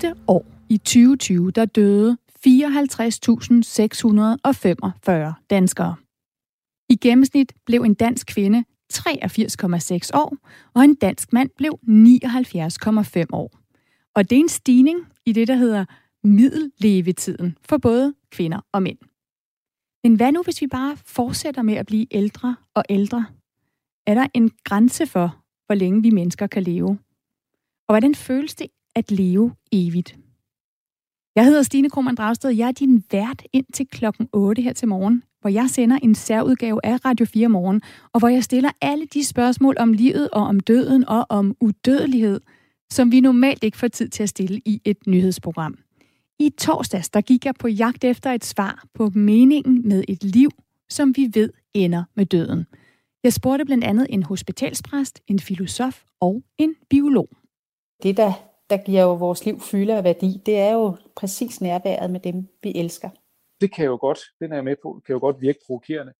sidste år, i 2020, der døde 54.645 danskere. I gennemsnit blev en dansk kvinde 83,6 år, og en dansk mand blev 79,5 år. Og det er en stigning i det, der hedder middellevetiden for både kvinder og mænd. Men hvad nu, hvis vi bare fortsætter med at blive ældre og ældre? Er der en grænse for, hvor længe vi mennesker kan leve? Og hvordan føles det at leve evigt? Jeg hedder Stine Krohmann Dragsted. Jeg er din vært ind til klokken 8 her til morgen, hvor jeg sender en særudgave af Radio 4 Morgen, og hvor jeg stiller alle de spørgsmål om livet og om døden og om udødelighed, som vi normalt ikke får tid til at stille i et nyhedsprogram. I torsdags, der gik jeg på jagt efter et svar på meningen med et liv, som vi ved ender med døden. Jeg spurgte blandt andet en hospitalspræst, en filosof og en biolog. Det, der, der giver jo vores liv fylde og værdi, det er jo præcis nærværet med dem, vi elsker. Det kan jo godt, den er jeg med på, kan jo godt virke provokerende,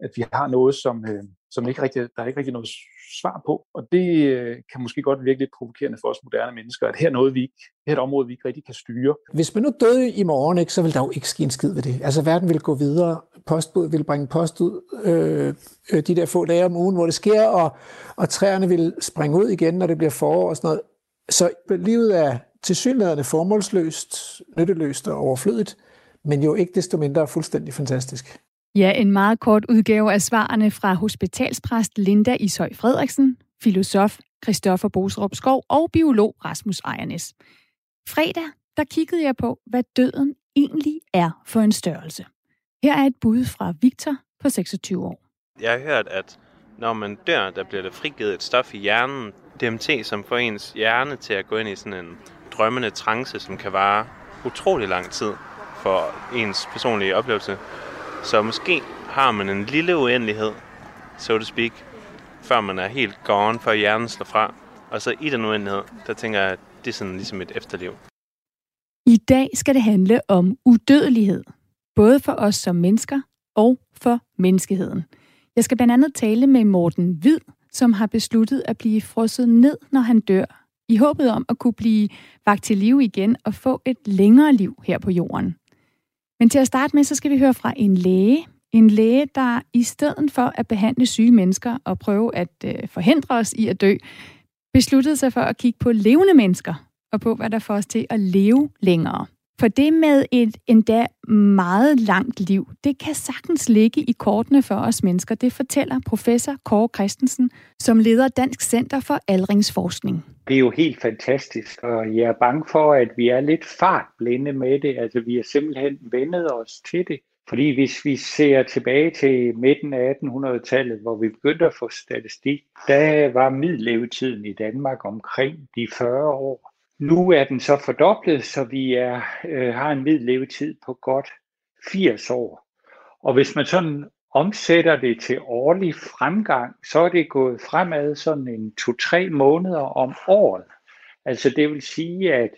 at vi har noget, som, øh, som ikke rigtig, der er ikke rigtig noget svar på. Og det øh, kan måske godt virke lidt provokerende for os moderne mennesker, at her er, noget, vi ikke, her er et område, vi ikke rigtig kan styre. Hvis man nu døde i morgen, ikke, så vil der jo ikke ske en skid ved det. Altså verden vil gå videre, postbud vil bringe post ud øh, øh, de der få dage om ugen, hvor det sker, og, og træerne vil springe ud igen, når det bliver forår og sådan noget. Så livet er tilsyneladende formålsløst, nytteløst og overflødigt, men jo ikke desto mindre fuldstændig fantastisk. Ja, en meget kort udgave af svarene fra hospitalspræst Linda Ishøj Frederiksen, filosof Christoffer Bosrup Skov og biolog Rasmus Ejernes. Fredag, der kiggede jeg på, hvad døden egentlig er for en størrelse. Her er et bud fra Victor på 26 år. Jeg har hørt, at når man dør, der bliver der frigivet et stof i hjernen, DMT, som får ens hjerne til at gå ind i sådan en drømmende trance, som kan vare utrolig lang tid for ens personlige oplevelse. Så måske har man en lille uendelighed, so to speak, før man er helt gone, før hjernen slår fra. Og så i den uendelighed, der tænker jeg, at det er sådan ligesom et efterliv. I dag skal det handle om udødelighed. Både for os som mennesker og for menneskeheden. Jeg skal blandt andet tale med Morten Hvid, som har besluttet at blive frosset ned, når han dør, i håbet om at kunne blive vagt til live igen og få et længere liv her på jorden. Men til at starte med, så skal vi høre fra en læge. En læge, der i stedet for at behandle syge mennesker og prøve at øh, forhindre os i at dø, besluttede sig for at kigge på levende mennesker og på, hvad der får os til at leve længere. For det med et endda meget langt liv, det kan sagtens ligge i kortene for os mennesker. Det fortæller professor Kåre Christensen, som leder Dansk Center for Aldringsforskning. Det er jo helt fantastisk, og jeg er bange for, at vi er lidt fartblinde med det. Altså, vi har simpelthen vendet os til det. Fordi hvis vi ser tilbage til midten af 1800-tallet, hvor vi begyndte at få statistik, der var middellevetiden i Danmark omkring de 40 år. Nu er den så fordoblet, så vi er, øh, har en middellevetid på godt 80 år. Og hvis man sådan omsætter det til årlig fremgang, så er det gået fremad sådan en to-tre måneder om året. Altså det vil sige, at,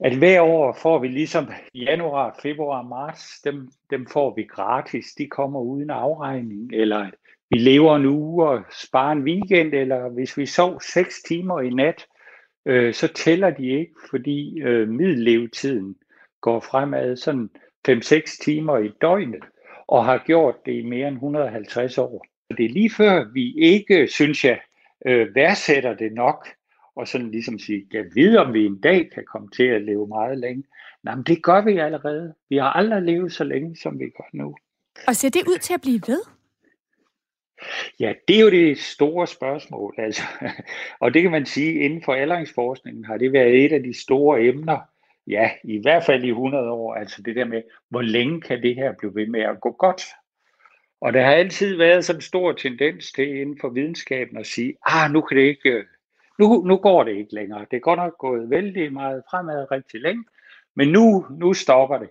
at hver år får vi ligesom januar, februar, marts, dem, dem får vi gratis. De kommer uden afregning, eller vi lever en uge og sparer en weekend, eller hvis vi sov 6 timer i nat, øh, så tæller de ikke, fordi øh, middellevetiden går fremad sådan 5-6 timer i døgnet, og har gjort det i mere end 150 år. Det er lige før, vi ikke, synes jeg, øh, værdsætter det nok, og sådan ligesom sige, jeg ved, om vi en dag kan komme til at leve meget længe. Nej, men det gør vi allerede. Vi har aldrig levet så længe, som vi gør nu. Og ser det ud til at blive ved? Ja, det er jo det store spørgsmål. Altså. Og det kan man sige, inden for aldringsforskningen har det været et af de store emner, ja, i hvert fald i 100 år, altså det der med, hvor længe kan det her blive ved med at gå godt? Og der har altid været sådan en stor tendens til inden for videnskaben at sige, ah, nu kan det ikke, nu, nu går det ikke længere. Det er godt nok gået vældig meget fremad rigtig længe, men nu, nu stopper det.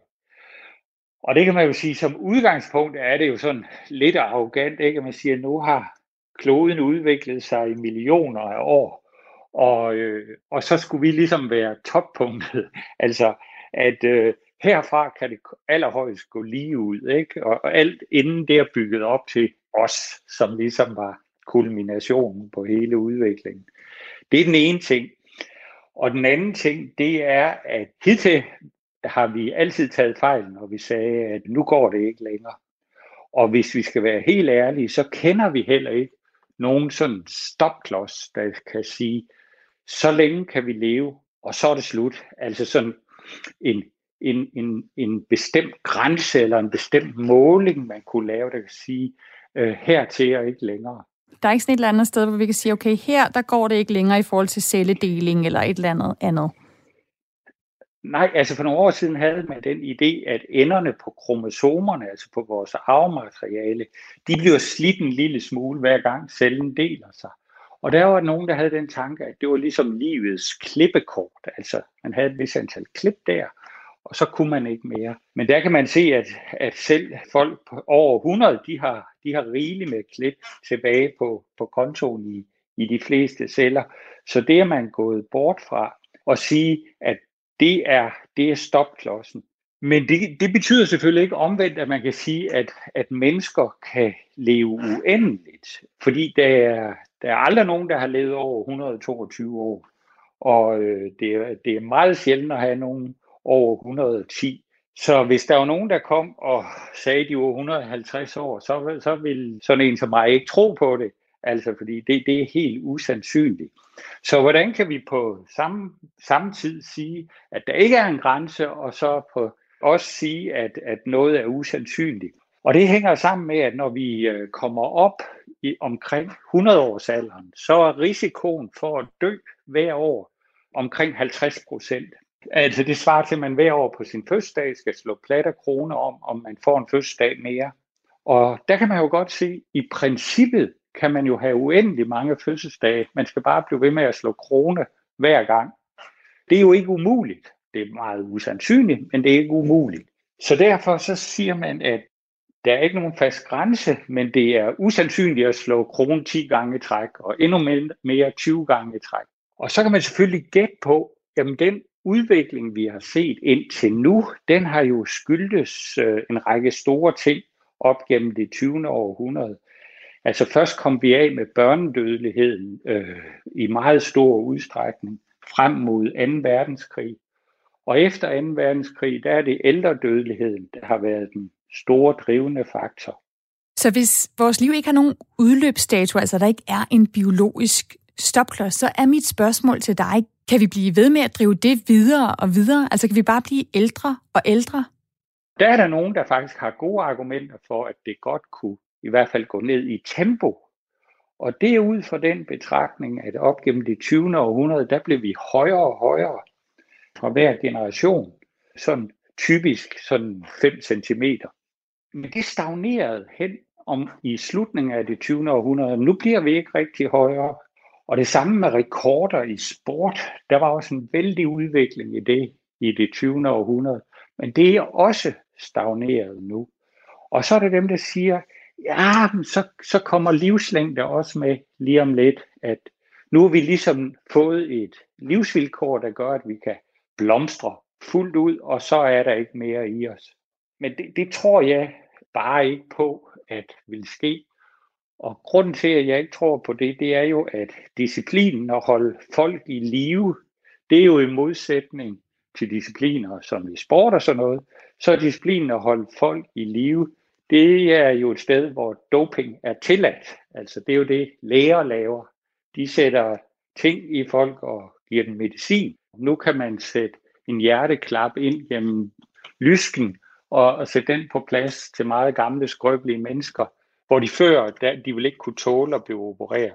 Og det kan man jo sige, som udgangspunkt er det jo sådan lidt arrogant, ikke? at Man siger, at nu har kloden udviklet sig i millioner af år, og, øh, og så skulle vi ligesom være toppunktet. altså, at øh, herfra kan det allerhøjst gå lige ud, ikke? Og, og alt inden det er bygget op til os, som ligesom var kulminationen på hele udviklingen. Det er den ene ting. Og den anden ting, det er, at hidtil har vi altid taget fejl, når vi sagde, at nu går det ikke længere. Og hvis vi skal være helt ærlige, så kender vi heller ikke nogen sådan stopklods, der kan sige, så længe kan vi leve, og så er det slut. Altså sådan en, en, en, en bestemt grænse eller en bestemt måling, man kunne lave, der kan sige, øh, hertil og ikke længere. Der er ikke sådan et eller andet sted, hvor vi kan sige, okay, her der går det ikke længere i forhold til celledeling eller et eller andet andet. Nej, altså for nogle år siden havde man den idé, at enderne på kromosomerne, altså på vores arvemateriale, de bliver slidt en lille smule hver gang cellen deler sig. Og der var nogen, der havde den tanke, at det var ligesom livets klippekort. Altså man havde et vis antal klip der, og så kunne man ikke mere. Men der kan man se, at, at selv folk på over 100, de har, de har rigeligt med klip tilbage på, på kontoen i, i de fleste celler. Så det er man gået bort fra at sige, at det er, det er stopklodsen. Men det, det betyder selvfølgelig ikke omvendt, at man kan sige, at, at mennesker kan leve uendeligt. Fordi der er, der er aldrig nogen, der har levet over 122 år. Og øh, det, er, det er meget sjældent at have nogen over 110. Så hvis der var nogen, der kom og sagde, at de var 150 år, så, så ville sådan en som mig ikke tro på det. Altså, fordi det, det er helt usandsynligt. Så hvordan kan vi på samme, samme tid sige, at der ikke er en grænse, og så på også sige, at, at noget er usandsynligt? Og det hænger sammen med, at når vi øh, kommer op i omkring 100 års alderen, så er risikoen for at dø hver år omkring 50 procent. Altså det svarer til, at man hver år på sin fødselsdag skal slå platter kroner om, om man får en fødselsdag mere. Og der kan man jo godt se, at i princippet kan man jo have uendelig mange fødselsdage. Man skal bare blive ved med at slå krone hver gang. Det er jo ikke umuligt. Det er meget usandsynligt, men det er ikke umuligt. Så derfor så siger man, at der er ikke nogen fast grænse, men det er usandsynligt at slå kronen 10 gange i træk, og endnu mere 20 gange i træk. Og så kan man selvfølgelig gætte på, at den udvikling, vi har set indtil nu, den har jo skyldtes øh, en række store ting op gennem det 20. århundrede. Altså først kom vi af med børnedødeligheden øh, i meget stor udstrækning frem mod 2. verdenskrig. Og efter 2. verdenskrig, der er det ældredødeligheden, der har været den store drivende faktor. Så hvis vores liv ikke har nogen udløbsdato, altså der ikke er en biologisk stopklods, så er mit spørgsmål til dig, kan vi blive ved med at drive det videre og videre? Altså kan vi bare blive ældre og ældre? Der er der nogen, der faktisk har gode argumenter for, at det godt kunne i hvert fald gå ned i tempo. Og det er ud fra den betragtning, at op gennem det 20. århundrede, der blev vi højere og højere fra hver generation. Sådan typisk sådan 5 cm. Men det stagnerede hen om i slutningen af det 20. århundrede. Nu bliver vi ikke rigtig højere. Og det samme med rekorder i sport. Der var også en vældig udvikling i det i det 20. århundrede. Men det er også stagneret nu. Og så er der dem, der siger, ja, så, så kommer livslængde også med lige om lidt, at nu har vi ligesom fået et livsvilkår, der gør, at vi kan blomstre fuldt ud, og så er der ikke mere i os. Men det, det tror jeg bare ikke på, at vil ske. Og grunden til, at jeg ikke tror på det, det er jo, at disciplinen at holde folk i live, det er jo i modsætning til discipliner som i sport og sådan noget, så er disciplinen at holde folk i live, det er jo et sted, hvor doping er tilladt. Altså det er jo det, læger laver. De sætter ting i folk og giver dem medicin. Nu kan man sætte en hjerteklap ind gennem lysken og, og sætte den på plads til meget gamle, skrøbelige mennesker, hvor de før, der, de ville ikke kunne tåle at blive opereret.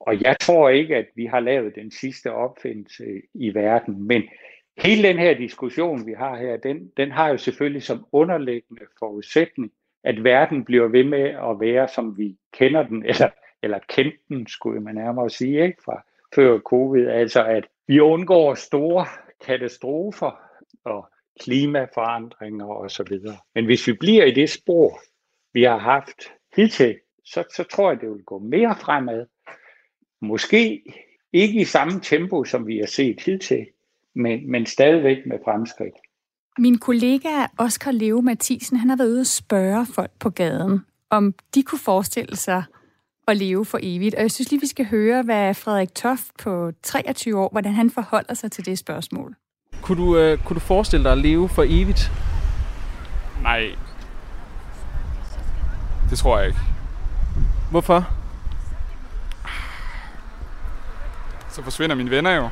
Og jeg tror ikke, at vi har lavet den sidste opfindelse i verden, men hele den her diskussion, vi har her, den, den har jo selvfølgelig som underliggende forudsætning, at verden bliver ved med at være, som vi kender den, eller, eller kendte den, skulle man nærmere sige, ikke, fra før covid. Altså, at vi undgår store katastrofer og klimaforandringer osv. Men hvis vi bliver i det spor, vi har haft hidtil, så, så tror jeg, det vil gå mere fremad. Måske ikke i samme tempo, som vi har set hidtil, men, men stadigvæk med fremskridt. Min kollega Oscar Leo Mathisen, han har været ude og spørge folk på gaden, om de kunne forestille sig at leve for evigt. Og jeg synes lige, vi skal høre, hvad Frederik Toft på 23 år, hvordan han forholder sig til det spørgsmål. Kunne du, øh, kunne du forestille dig at leve for evigt? Nej. Det tror jeg ikke. Hvorfor? Så forsvinder mine venner jo.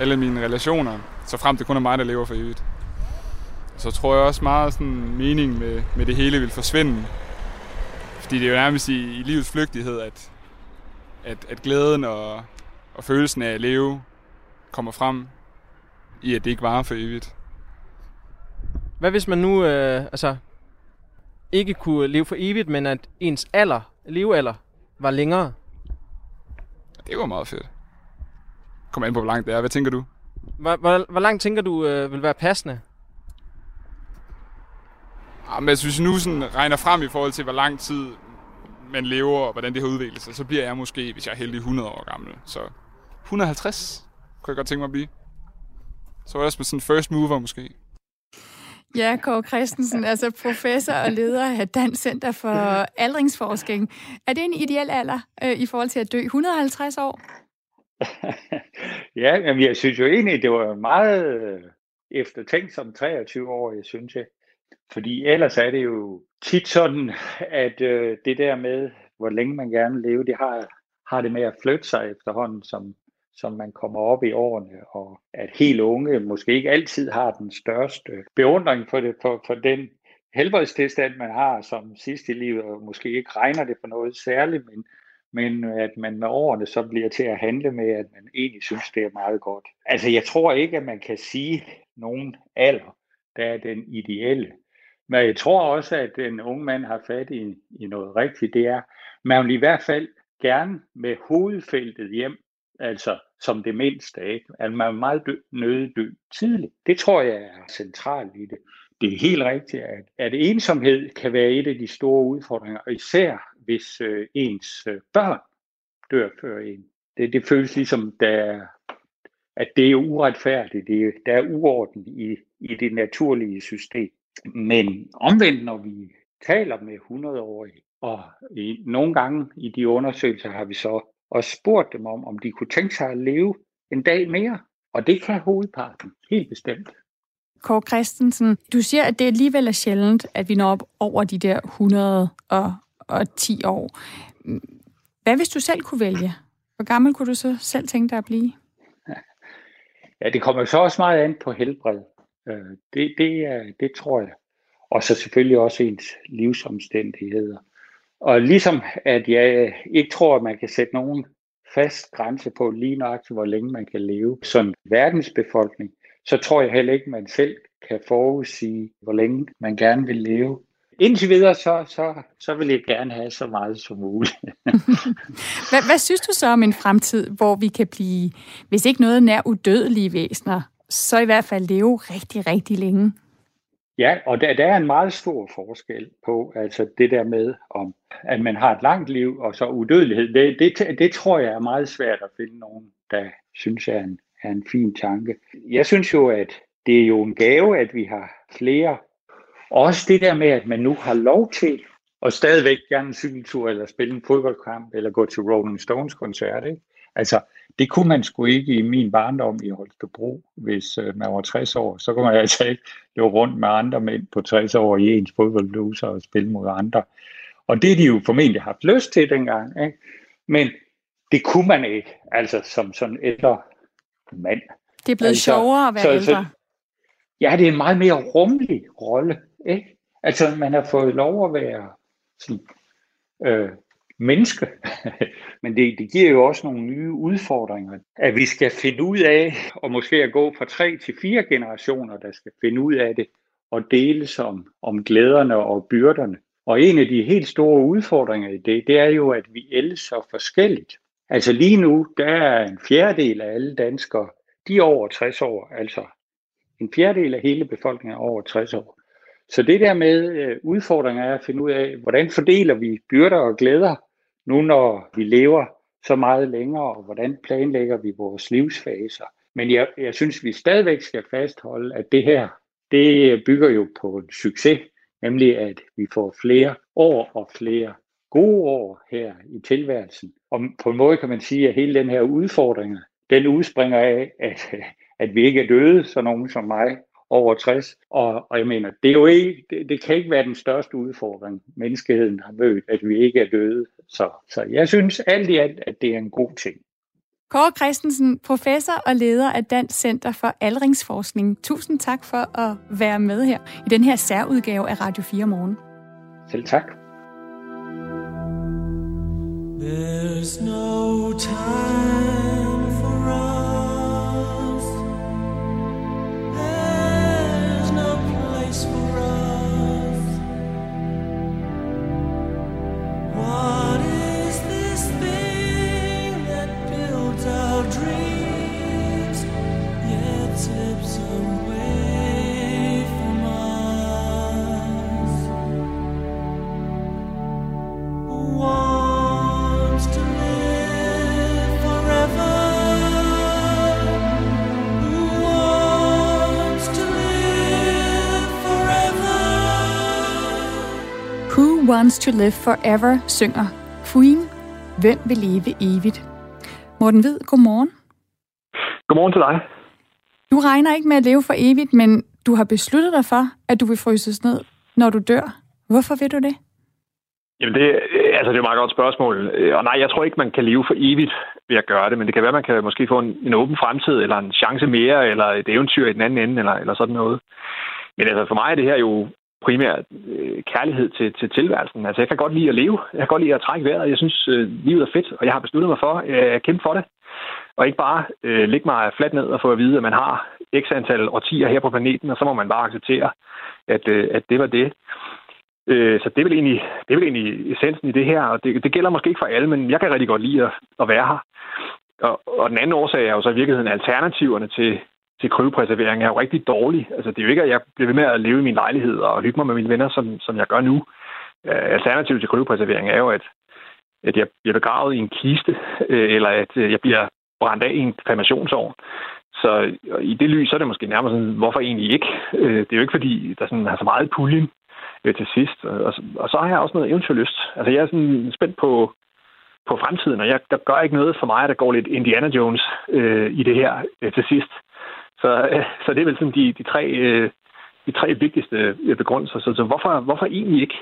Alle mine relationer. Så frem det kun er mig, der lever for evigt. Så tror jeg også meget sådan mening med, med det hele vil forsvinde. Fordi det er jo nærmest i, i livets flygtighed, at, at, at glæden og, og følelsen af at leve kommer frem i, at det ikke varer for evigt. Hvad hvis man nu øh, altså, ikke kunne leve for evigt, men at ens alder, levealder, var længere? Det var meget fedt. Kom an på, hvor langt det er. Hvad tænker du? Hvor, hvor, hvor langt tænker du øh, vil være passende? Jamen, altså, hvis vi nu sådan regner frem i forhold til, hvor lang tid man lever, og hvordan det har udviklet sig, så bliver jeg måske, hvis jeg er heldig, 100 år gammel. Så 150 kunne jeg godt tænke mig at blive. Så var jeg også med sådan first mover måske. Ja, Kåre Christensen, altså professor og leder af Dansk Center for Aldringsforskning. Er det en ideel alder øh, i forhold til at dø 150 år? ja, men jeg synes jo egentlig, det var meget øh, eftertænkt som 23 år, jeg synes jeg. Fordi ellers er det jo tit sådan, at øh, det der med, hvor længe man gerne vil leve, det har, har det med at flytte sig efterhånden, som, som man kommer op i årene, og at helt unge måske ikke altid har den største beundring for, det, for, for den helbredstilstand, man har som sidst i livet, og måske ikke regner det for noget særligt, men, men at man med årene så bliver til at handle med, at man egentlig synes, det er meget godt. Altså, jeg tror ikke, at man kan sige nogen alder, der er den ideelle. Men jeg tror også, at en ung mand har fat i, i noget rigtigt. Det er, man vil i hvert fald gerne med hovedfeltet hjem, altså som det mindste. Ikke? At man er meget dø, nødig dø tidligt. Det tror jeg er centralt i det. Det er helt rigtigt, at, at ensomhed kan være et af de store udfordringer, og især hvis øh, ens øh, børn dør før en. Det, det føles ligesom, der, at det er uretfærdigt, det, der er uorden i, i det naturlige system. Men omvendt, når vi taler med 100-årige, og i, nogle gange i de undersøgelser har vi så også spurgt dem om, om de kunne tænke sig at leve en dag mere. Og det kan hovedparten, helt bestemt. Kåre Christensen, du siger, at det alligevel er sjældent, at vi når op over de der 110 år. Hvad hvis du selv kunne vælge? Hvor gammel kunne du så selv tænke dig at blive? Ja, det kommer så også meget an på helbred. Øh, det, det, det tror jeg. Og så selvfølgelig også ens livsomstændigheder. Og ligesom at jeg ikke tror, at man kan sætte nogen fast grænse på lige nøjagtigt, hvor længe man kan leve som verdensbefolkning, så tror jeg heller ikke, man selv kan forudsige, hvor længe man gerne vil leve. Indtil videre, så, så, så vil jeg gerne have så meget som muligt. hvad, hvad synes du så om en fremtid, hvor vi kan blive, hvis ikke noget nær udødelige væsener, så i hvert fald leve rigtig, rigtig længe. Ja, og der, der er en meget stor forskel på altså det der med, om at man har et langt liv og så udødelighed. Det, det, det tror jeg er meget svært at finde nogen, der synes er en, er en fin tanke. Jeg synes jo, at det er jo en gave, at vi har flere. Også det der med, at man nu har lov til at stadigvæk gerne en cykeltur, eller spille en fodboldkamp, eller gå til Rolling Stones koncert. Ikke? Altså, det kunne man sgu ikke i min barndom i Holstebro, hvis øh, man var 60 år. Så kunne man altså ikke løbe rundt med andre mænd på 60 år i ens fodboldbluser og spille mod andre. Og det de jo formentlig haft lyst til dengang. Ikke? Men det kunne man ikke, altså som sådan ældre mand. Det er blevet altså, sjovere at være så, ældre. Så, ja, det er en meget mere rummelig rolle. Ikke? Altså man har fået lov at være sådan, øh, menneske. Men det, det giver jo også nogle nye udfordringer, at vi skal finde ud af, og måske at gå fra tre til fire generationer, der skal finde ud af det, og dele om, om glæderne og byrderne. Og en af de helt store udfordringer i det, det er jo, at vi ældes så forskelligt. Altså lige nu, der er en fjerdedel af alle danskere, de er over 60 år, altså en fjerdedel af hele befolkningen er over 60 år. Så det der med øh, udfordringer er at finde ud af, hvordan fordeler vi byrder og glæder nu når vi lever så meget længere, og hvordan planlægger vi vores livsfaser. Men jeg, jeg synes, vi stadigvæk skal fastholde, at det her, det bygger jo på en succes, nemlig at vi får flere år og flere gode år her i tilværelsen. Og på en måde kan man sige, at hele den her udfordring, den udspringer af, at, at vi ikke er døde, så nogen som mig, over 60. Og, og jeg mener, det, er jo ikke, det, det kan ikke være den største udfordring, menneskeheden har mødt, at vi ikke er døde. Så, så jeg synes alt i alt, at det er en god ting. Kåre Christensen, professor og leder af Dansk Center for Aldringsforskning. Tusind tak for at være med her i den her særudgave af Radio 4 Morgen. Selv tak. There's no time Wants to Live Forever synger Queen. Hvem vil leve evigt? Morten Hvid, godmorgen. Godmorgen til dig. Du regner ikke med at leve for evigt, men du har besluttet dig for, at du vil fryses ned, når du dør. Hvorfor vil du det? Jamen det, altså det er et meget godt spørgsmål. Og nej, jeg tror ikke, man kan leve for evigt ved at gøre det, men det kan være, man kan måske få en, en åben fremtid, eller en chance mere, eller et eventyr i den anden ende, eller, eller sådan noget. Men altså for mig er det her jo primært øh, kærlighed til, til tilværelsen. Altså jeg kan godt lide at leve. Jeg kan godt lide at trække vejret. Jeg synes, øh, livet er fedt, og jeg har besluttet mig for øh, at kæmpe for det. Og ikke bare øh, lægge mig fladt ned og få at vide, at man har x antal årtier her på planeten, og så må man bare acceptere, at, øh, at det var det. Øh, så det er, vel egentlig, det er vel egentlig essensen i det her, og det, det gælder måske ikke for alle, men jeg kan rigtig godt lide at, at være her. Og, og den anden årsag er jo så i virkeligheden alternativerne til, til kryopreservering er jo rigtig dårlig. Altså det er jo ikke, at jeg bliver ved med at leve i min lejlighed og hygge mig med mine venner, som, som jeg gør nu. Øh, alternativet til kryopreservering er jo, at, at jeg bliver begravet i en kiste, øh, eller at øh, jeg bliver brændt af i en kremationsovn. Så i det lys, så er det måske nærmere sådan, hvorfor egentlig ikke? Øh, det er jo ikke, fordi der sådan er så meget puljen øh, til sidst. Og, og så har jeg også noget eventyrlyst. Altså jeg er sådan spændt på, på fremtiden, og jeg, der gør ikke noget for mig, der går lidt Indiana Jones øh, i det her øh, til sidst. Så, øh, så det er vel sådan de, de, tre, øh, de tre vigtigste øh, begrundelser. Så, så hvorfor, hvorfor egentlig ikke?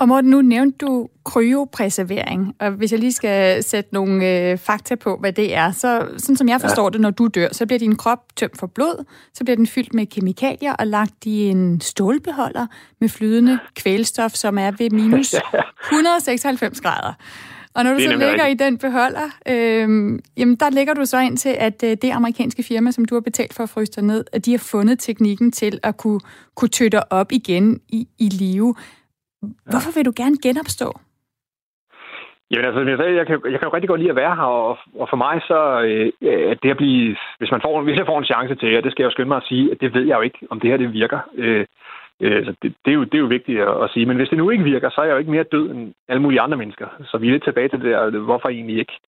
Og Morten, nu nævnte du kryopreservering, og hvis jeg lige skal sætte nogle øh, fakta på, hvad det er, så sådan som jeg forstår ja. det, når du dør, så bliver din krop tømt for blod, så bliver den fyldt med kemikalier og lagt i en stålbeholder med flydende kvælstof, som er ved minus 196 grader. Og når du så ligger i den beholder, øh, jamen der ligger du så ind til, at øh, det amerikanske firma, som du har betalt for at fryse dig ned, at de har fundet teknikken til at kunne, kunne tøtte op igen i, i live. Hvorfor vil du gerne genopstå? Jamen altså, jeg, sagde, jeg, kan, jeg kan jo rigtig godt lide at være her, og, og for mig så, øh, at det at blive, hvis, man får, hvis jeg får en chance til, og det skal jeg jo skynde mig at sige, at det ved jeg jo ikke, om det her det virker. Øh, øh, så det, det, er jo, det er jo vigtigt at, at sige. Men hvis det nu ikke virker, så er jeg jo ikke mere død end alle mulige andre mennesker. Så vi er lidt tilbage til det der, hvorfor egentlig ikke?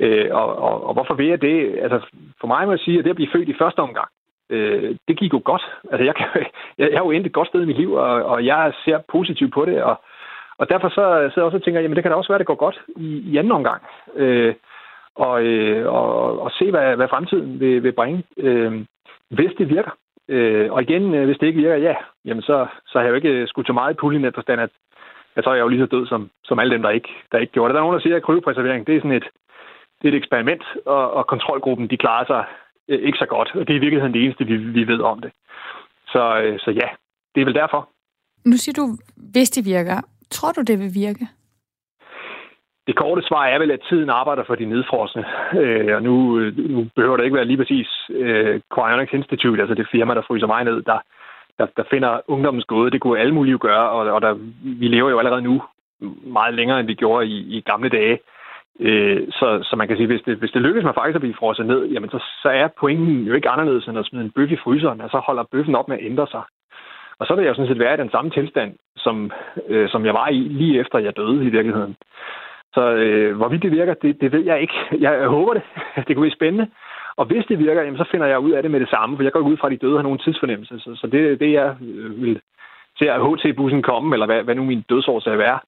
Øh, og, og, og hvorfor vil jeg det? Altså, for mig må jeg sige, at det at blive født i første omgang, øh, det gik jo godt. Altså, jeg, kan, jeg, jeg er jo endt et godt sted i mit liv, og, og jeg ser positivt på det, og, og derfor så sidder jeg også og tænker, jamen det kan da også være, at det går godt i, i anden omgang. Øh, og, øh, og, og se, hvad, hvad fremtiden vil, vil bringe, øh, hvis det virker. Øh, og igen, øh, hvis det ikke virker, ja, jamen så, så har jeg jo ikke øh, skudt så meget i puljen, at forstand, at, at så er jeg jo lige så død som, som alle dem, der ikke, der ikke gjorde det. Der er nogen, der siger, at kryopreservering, det er sådan et, det er et eksperiment, og, og kontrolgruppen, de klarer sig øh, ikke så godt. Og det er i virkeligheden det eneste, vi, vi ved om det. Så, øh, så ja, det er vel derfor. Nu siger du, hvis det virker. Tror du, det vil virke? Det korte svar er vel, at tiden arbejder for de nedfrosne. Øh, og nu, øh, nu behøver det ikke være lige præcis øh, Cryonics Institute, altså det firma, der fryser mig ned, der, der, der finder ungdommens gåde. Det kunne alle mulige gøre, og, og der, vi lever jo allerede nu meget længere, end vi gjorde i, i gamle dage. Øh, så, så man kan sige, hvis det, hvis det lykkes mig faktisk at blive frosset ned, jamen så, så er pointen jo ikke anderledes end at smide en bøf i fryseren, og så holder bøffen op med at ændre sig. Og så vil jeg jo sådan set være i den samme tilstand, som, øh, som jeg var i lige efter jeg døde i virkeligheden. Så øh, hvorvidt det virker, det, det ved jeg ikke. Jeg håber det. Det kunne være spændende. Og hvis det virker, jamen, så finder jeg ud af det med det samme, for jeg går ud fra, at de døde har nogen tidsfornemmelse. Så, så det det, jeg øh, vil se at HT-bussen komme, eller hvad, hvad nu min dødsårsag er være,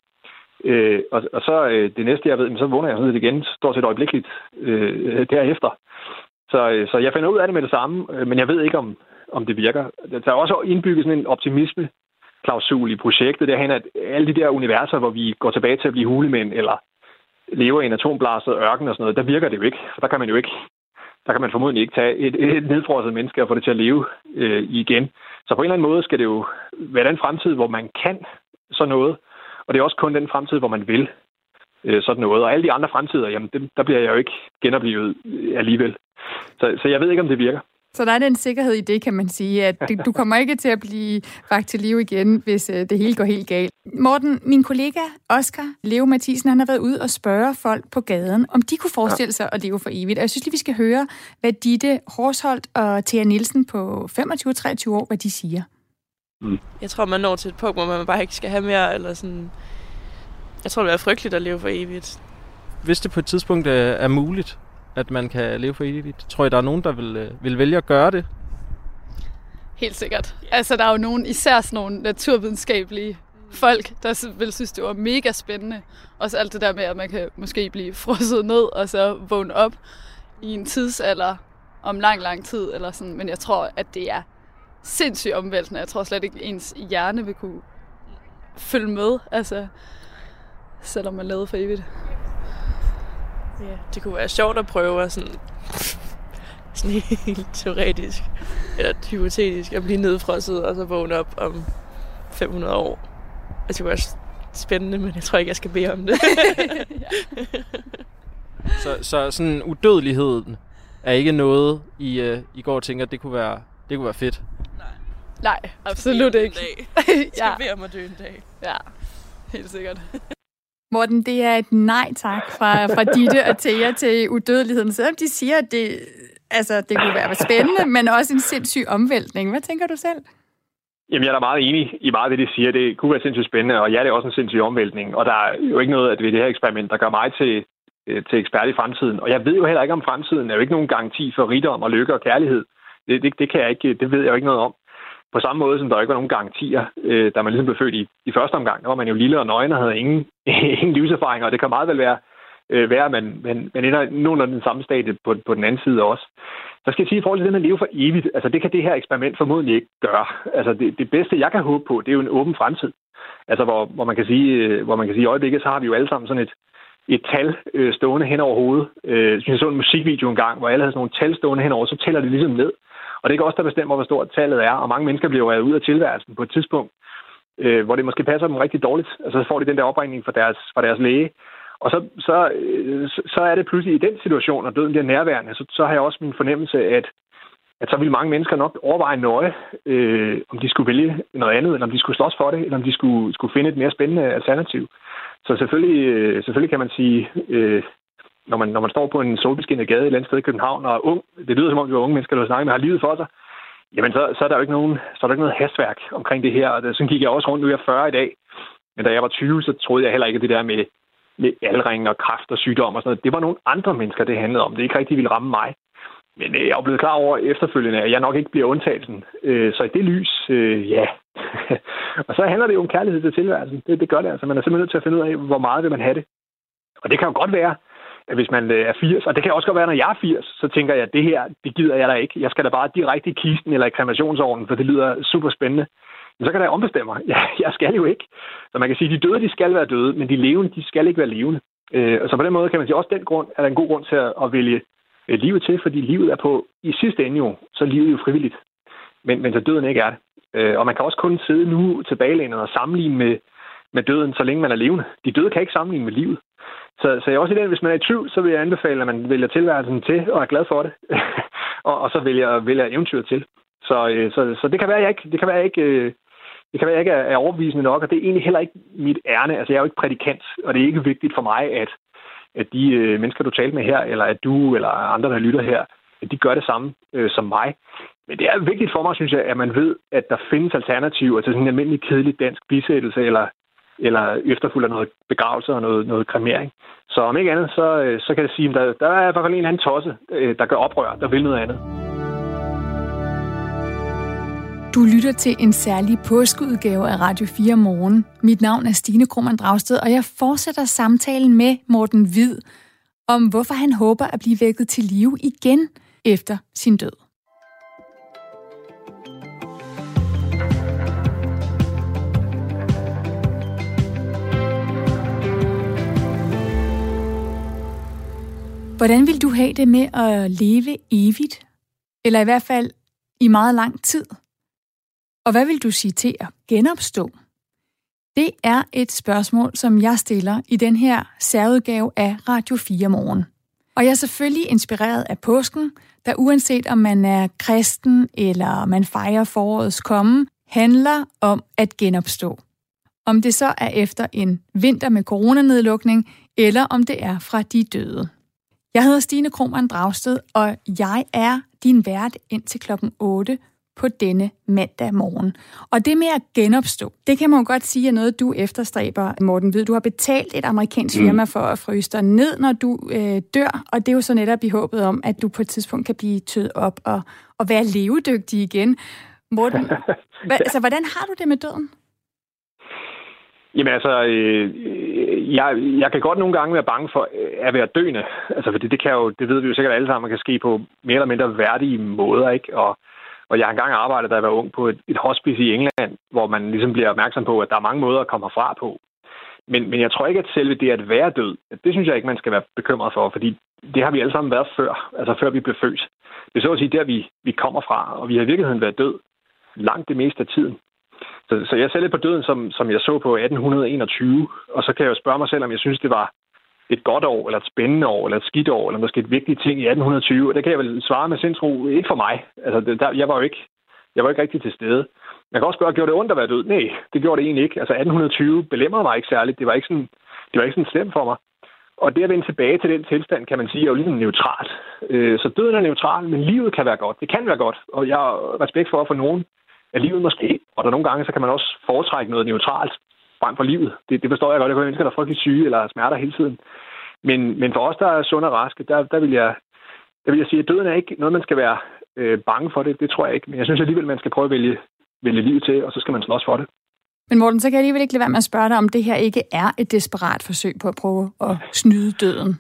Øh, og, og så øh, det næste, jeg ved, så vågner jeg sådan lidt igen, stort set øjeblikkeligt øh, derefter. Så, øh, så jeg finder ud af det med det samme, øh, men jeg ved ikke, om, om det virker. Der er også indbygget sådan en optimisme klausul i projektet derhen, at alle de der universer, hvor vi går tilbage til at blive hulemænd, eller lever i en atomblastet ørken og sådan noget, der virker det jo ikke. For der kan man jo ikke, der kan man formodentlig ikke tage et, et nedfrosset menneske og få det til at leve øh, igen. Så på en eller anden måde skal det jo være den fremtid, hvor man kan sådan noget, og det er også kun den fremtid, hvor man vil øh, sådan noget. Og alle de andre fremtider, jamen, dem, der bliver jeg jo ikke genoplevet alligevel. Så, så jeg ved ikke, om det virker. Så der er den sikkerhed i det, kan man sige, at du kommer ikke til at blive vagt til liv igen, hvis øh, det hele går helt galt. Morten, min kollega Oscar Leo Mathisen, han har været ude og spørge folk på gaden, om de kunne forestille sig at leve for evigt. Og jeg synes lige, vi skal høre, hvad Ditte Horsholdt og Thea Nielsen på 25-23 år, hvad de siger. Mm. Jeg tror, man når til et punkt, hvor man bare ikke skal have mere, eller sådan... Jeg tror, det er frygteligt at leve for evigt. Hvis det på et tidspunkt er muligt, at man kan leve for evigt, tror jeg, der er nogen, der vil, øh, vil vælge at gøre det? Helt sikkert. Altså, der er jo nogen, især sådan nogle naturvidenskabelige folk, der vil synes, det var mega spændende. Også alt det der med, at man kan måske blive frosset ned, og så vågne op i en tidsalder om lang, lang tid. Eller sådan. Men jeg tror, at det er sindssygt omvæltende. Jeg tror slet ikke, ens hjerne vil kunne følge med, altså, selvom man lavede for evigt. Ja, det kunne være sjovt at prøve at sådan, sådan helt teoretisk, eller hypotetisk, at blive nedfrosset og så vågne op om 500 år. Altså, det kunne være spændende, men jeg tror ikke, jeg skal bede om det. så, så sådan udødeligheden er ikke noget, I, uh, I går og tænker, det kunne være, det kunne være fedt? Nej, absolut ikke. Jeg skal ja. bede om at dø en dag. Ja, helt sikkert. Morten, det er et nej tak fra, fra Ditte og Thea til udødeligheden. Selvom de siger, at det, altså, det kunne være spændende, men også en sindssyg omvæltning. Hvad tænker du selv? Jamen, jeg er da meget enig i meget af det, de siger. Det kunne være sindssygt spændende, og ja, det er også en sindssyg omvæltning. Og der er jo ikke noget at ved det her eksperiment, der gør mig til, øh, til ekspert i fremtiden. Og jeg ved jo heller ikke om fremtiden. Der er jo ikke nogen garanti for rigdom og lykke og kærlighed. Det, det, det, kan jeg ikke, det ved jeg jo ikke noget om. På samme måde, som der ikke var nogen garantier, øh, da man ligesom blev født i, i første omgang, der var man jo lille og nøgen og havde ingen, ingen livserfaring, og det kan meget vel være, øh, være at man, man, man ender nogen den samme stadie på, på den anden side også. Så skal jeg sige, i forhold til det med at leve for evigt, altså det kan det her eksperiment formodentlig ikke gøre. Altså det, det bedste, jeg kan håbe på, det er jo en åben fremtid. Altså hvor, hvor man kan sige, øh, hvor man kan sige, i øjeblikket, så har vi jo alle sammen sådan et, et tal øh, stående hen over hovedet. Øh, jeg så en musikvideo engang, hvor alle havde sådan nogle tal stående hen over, så tæller det ligesom ned. Og det er ikke også der bestemmer, hvor stort tallet er. Og mange mennesker bliver jo ud af tilværelsen på et tidspunkt, øh, hvor det måske passer dem rigtig dårligt. Altså så får de den der opringning fra deres, fra deres læge. Og så, så, øh, så er det pludselig i den situation, når døden bliver nærværende, så, så har jeg også min fornemmelse, at, at så vil mange mennesker nok overveje nøje, øh, om de skulle vælge noget andet, eller om de skulle slås for det, eller om de skulle, skulle finde et mere spændende alternativ. Så selvfølgelig, øh, selvfølgelig kan man sige, øh, når man, når man står på en solbeskinnet gade et eller andet sted i København og er ung, det lyder som om, det var unge mennesker, der har snakket med, har livet for sig, jamen så, så er der jo ikke nogen, så er der ikke noget hastværk omkring det her. Og det, sådan gik jeg også rundt, nu er jeg 40 i dag. Men da jeg var 20, så troede jeg heller ikke, at det der med, med aldring og kræft og sygdom og sådan noget, det var nogle andre mennesker, det handlede om. Det ikke rigtig ville ramme mig. Men øh, jeg er blevet klar over efterfølgende, at jeg nok ikke bliver undtagelsen. Øh, så i det lys, øh, ja. og så handler det jo om kærlighed til tilværelsen. Det, det gør det altså. Man er simpelthen nødt til at finde ud af, hvor meget vil man have det. Og det kan jo godt være, hvis man øh, er 80, og det kan også godt være, når jeg er 80, så tænker jeg, at det her, det gider jeg da ikke. Jeg skal da bare direkte i kisten eller i kremationsovnen, for det lyder super spændende. Men så kan jeg ombestemme mig. Jeg, jeg skal jo ikke. Så man kan sige, at de døde, de skal være døde, men de levende, de skal ikke være levende. Øh, så på den måde kan man sige, også den grund er der en god grund til at, at vælge øh, livet til, fordi livet er på, i sidste ende jo, så er livet jo frivilligt. Men, men så døden ikke er det. Øh, og man kan også kun sidde nu tilbagelænet og sammenligne med, med døden, så længe man er levende. De døde kan ikke sammenligne med livet. Så, så jeg også i den, hvis man er i tvivl, så vil jeg anbefale, at man vælger tilværelsen til og er glad for det. og, og så vælger, vælger eventyret til. Så, øh, så, så det kan være, jeg ikke, det kan være, jeg ikke, øh, det kan være, jeg ikke er overbevisende nok, og det er egentlig heller ikke mit ærne. Altså, jeg er jo ikke prædikant, og det er ikke vigtigt for mig, at, at de øh, mennesker, du talte med her, eller at du eller andre, der lytter her, at de gør det samme øh, som mig. Men det er vigtigt for mig, synes jeg, at man ved, at der findes alternativer til sådan en almindelig kedelig dansk bisættelse eller eller efterfulgt af noget begravelse og noget, noget kremering. Så om ikke andet, så, øh, så kan jeg sige, at der, der er i hvert fald en eller anden tosse, øh, der gør oprør, der vil noget andet. Du lytter til en særlig påskeudgave af Radio 4 Morgen. Mit navn er Stine Krummernd Dragsted, og jeg fortsætter samtalen med Morten Hvid om, hvorfor han håber at blive vækket til live igen efter sin død. Hvordan vil du have det med at leve evigt? Eller i hvert fald i meget lang tid? Og hvad vil du sige til at genopstå? Det er et spørgsmål, som jeg stiller i den her særudgave af Radio 4 Morgen. Og jeg er selvfølgelig inspireret af påsken, der uanset om man er kristen eller man fejrer forårets komme, handler om at genopstå. Om det så er efter en vinter med coronanedlukning, eller om det er fra de døde. Jeg hedder Stine Krohmann Dragsted, og jeg er din vært indtil klokken 8 på denne mandag morgen. Og det med at genopstå, det kan man jo godt sige er noget, du efterstræber, Morten Ved. Du har betalt et amerikansk firma for at fryse dig ned, når du øh, dør, og det er jo så netop i håbet om, at du på et tidspunkt kan blive tøet op og, og være levedygtig igen. Morten, hva, altså, hvordan har du det med døden? Jamen altså, øh, jeg, jeg kan godt nogle gange være bange for øh, at være døende. Altså, fordi det kan jo, det ved vi jo sikkert alle sammen, kan ske på mere eller mindre værdige måder, ikke? Og, og jeg har engang arbejdet, da jeg var ung, på et, et hospice i England, hvor man ligesom bliver opmærksom på, at der er mange måder at komme herfra på. Men, men jeg tror ikke, at selve det at være død, det synes jeg ikke, man skal være bekymret for, fordi det har vi alle sammen været før, altså før vi blev født. Det er så at sige der, vi, vi kommer fra, og vi har i virkeligheden været død langt det meste af tiden. Så, så jeg ser lidt på døden, som, som jeg så på 1821, og så kan jeg jo spørge mig selv, om jeg synes, det var et godt år, eller et spændende år, eller et skidt år, eller måske et vigtigt ting i 1820, og det kan jeg vel svare med sindsro, ikke for mig. Altså, det, der, jeg var jo ikke, jeg var ikke rigtig til stede. Man kan også spørge, gjorde det ondt at være død? Nej, det gjorde det egentlig ikke. Altså 1820 belemmer mig ikke særligt. Det var ikke sådan, det var ikke sådan slemt for mig. Og det at vende tilbage til den tilstand, kan man sige, er jo ligesom neutralt. Øh, så døden er neutral, men livet kan være godt. Det kan være godt, og jeg har respekt for, for nogen er livet måske, og der nogle gange, så kan man også foretrække noget neutralt frem for livet. Det, det forstår jeg godt. Jeg kan mennesker, der er frygtelig syge eller smerter hele tiden. Men, men for os, der er sunde og raske, der, der, vil jeg, der vil jeg sige, at døden er ikke noget, man skal være øh, bange for det. Det tror jeg ikke. Men jeg synes alligevel, man skal prøve at vælge, vælge livet til, og så skal man slås for det. Men Morten, så kan jeg alligevel ikke lade være med at spørge dig, om det her ikke er et desperat forsøg på at prøve at snyde døden.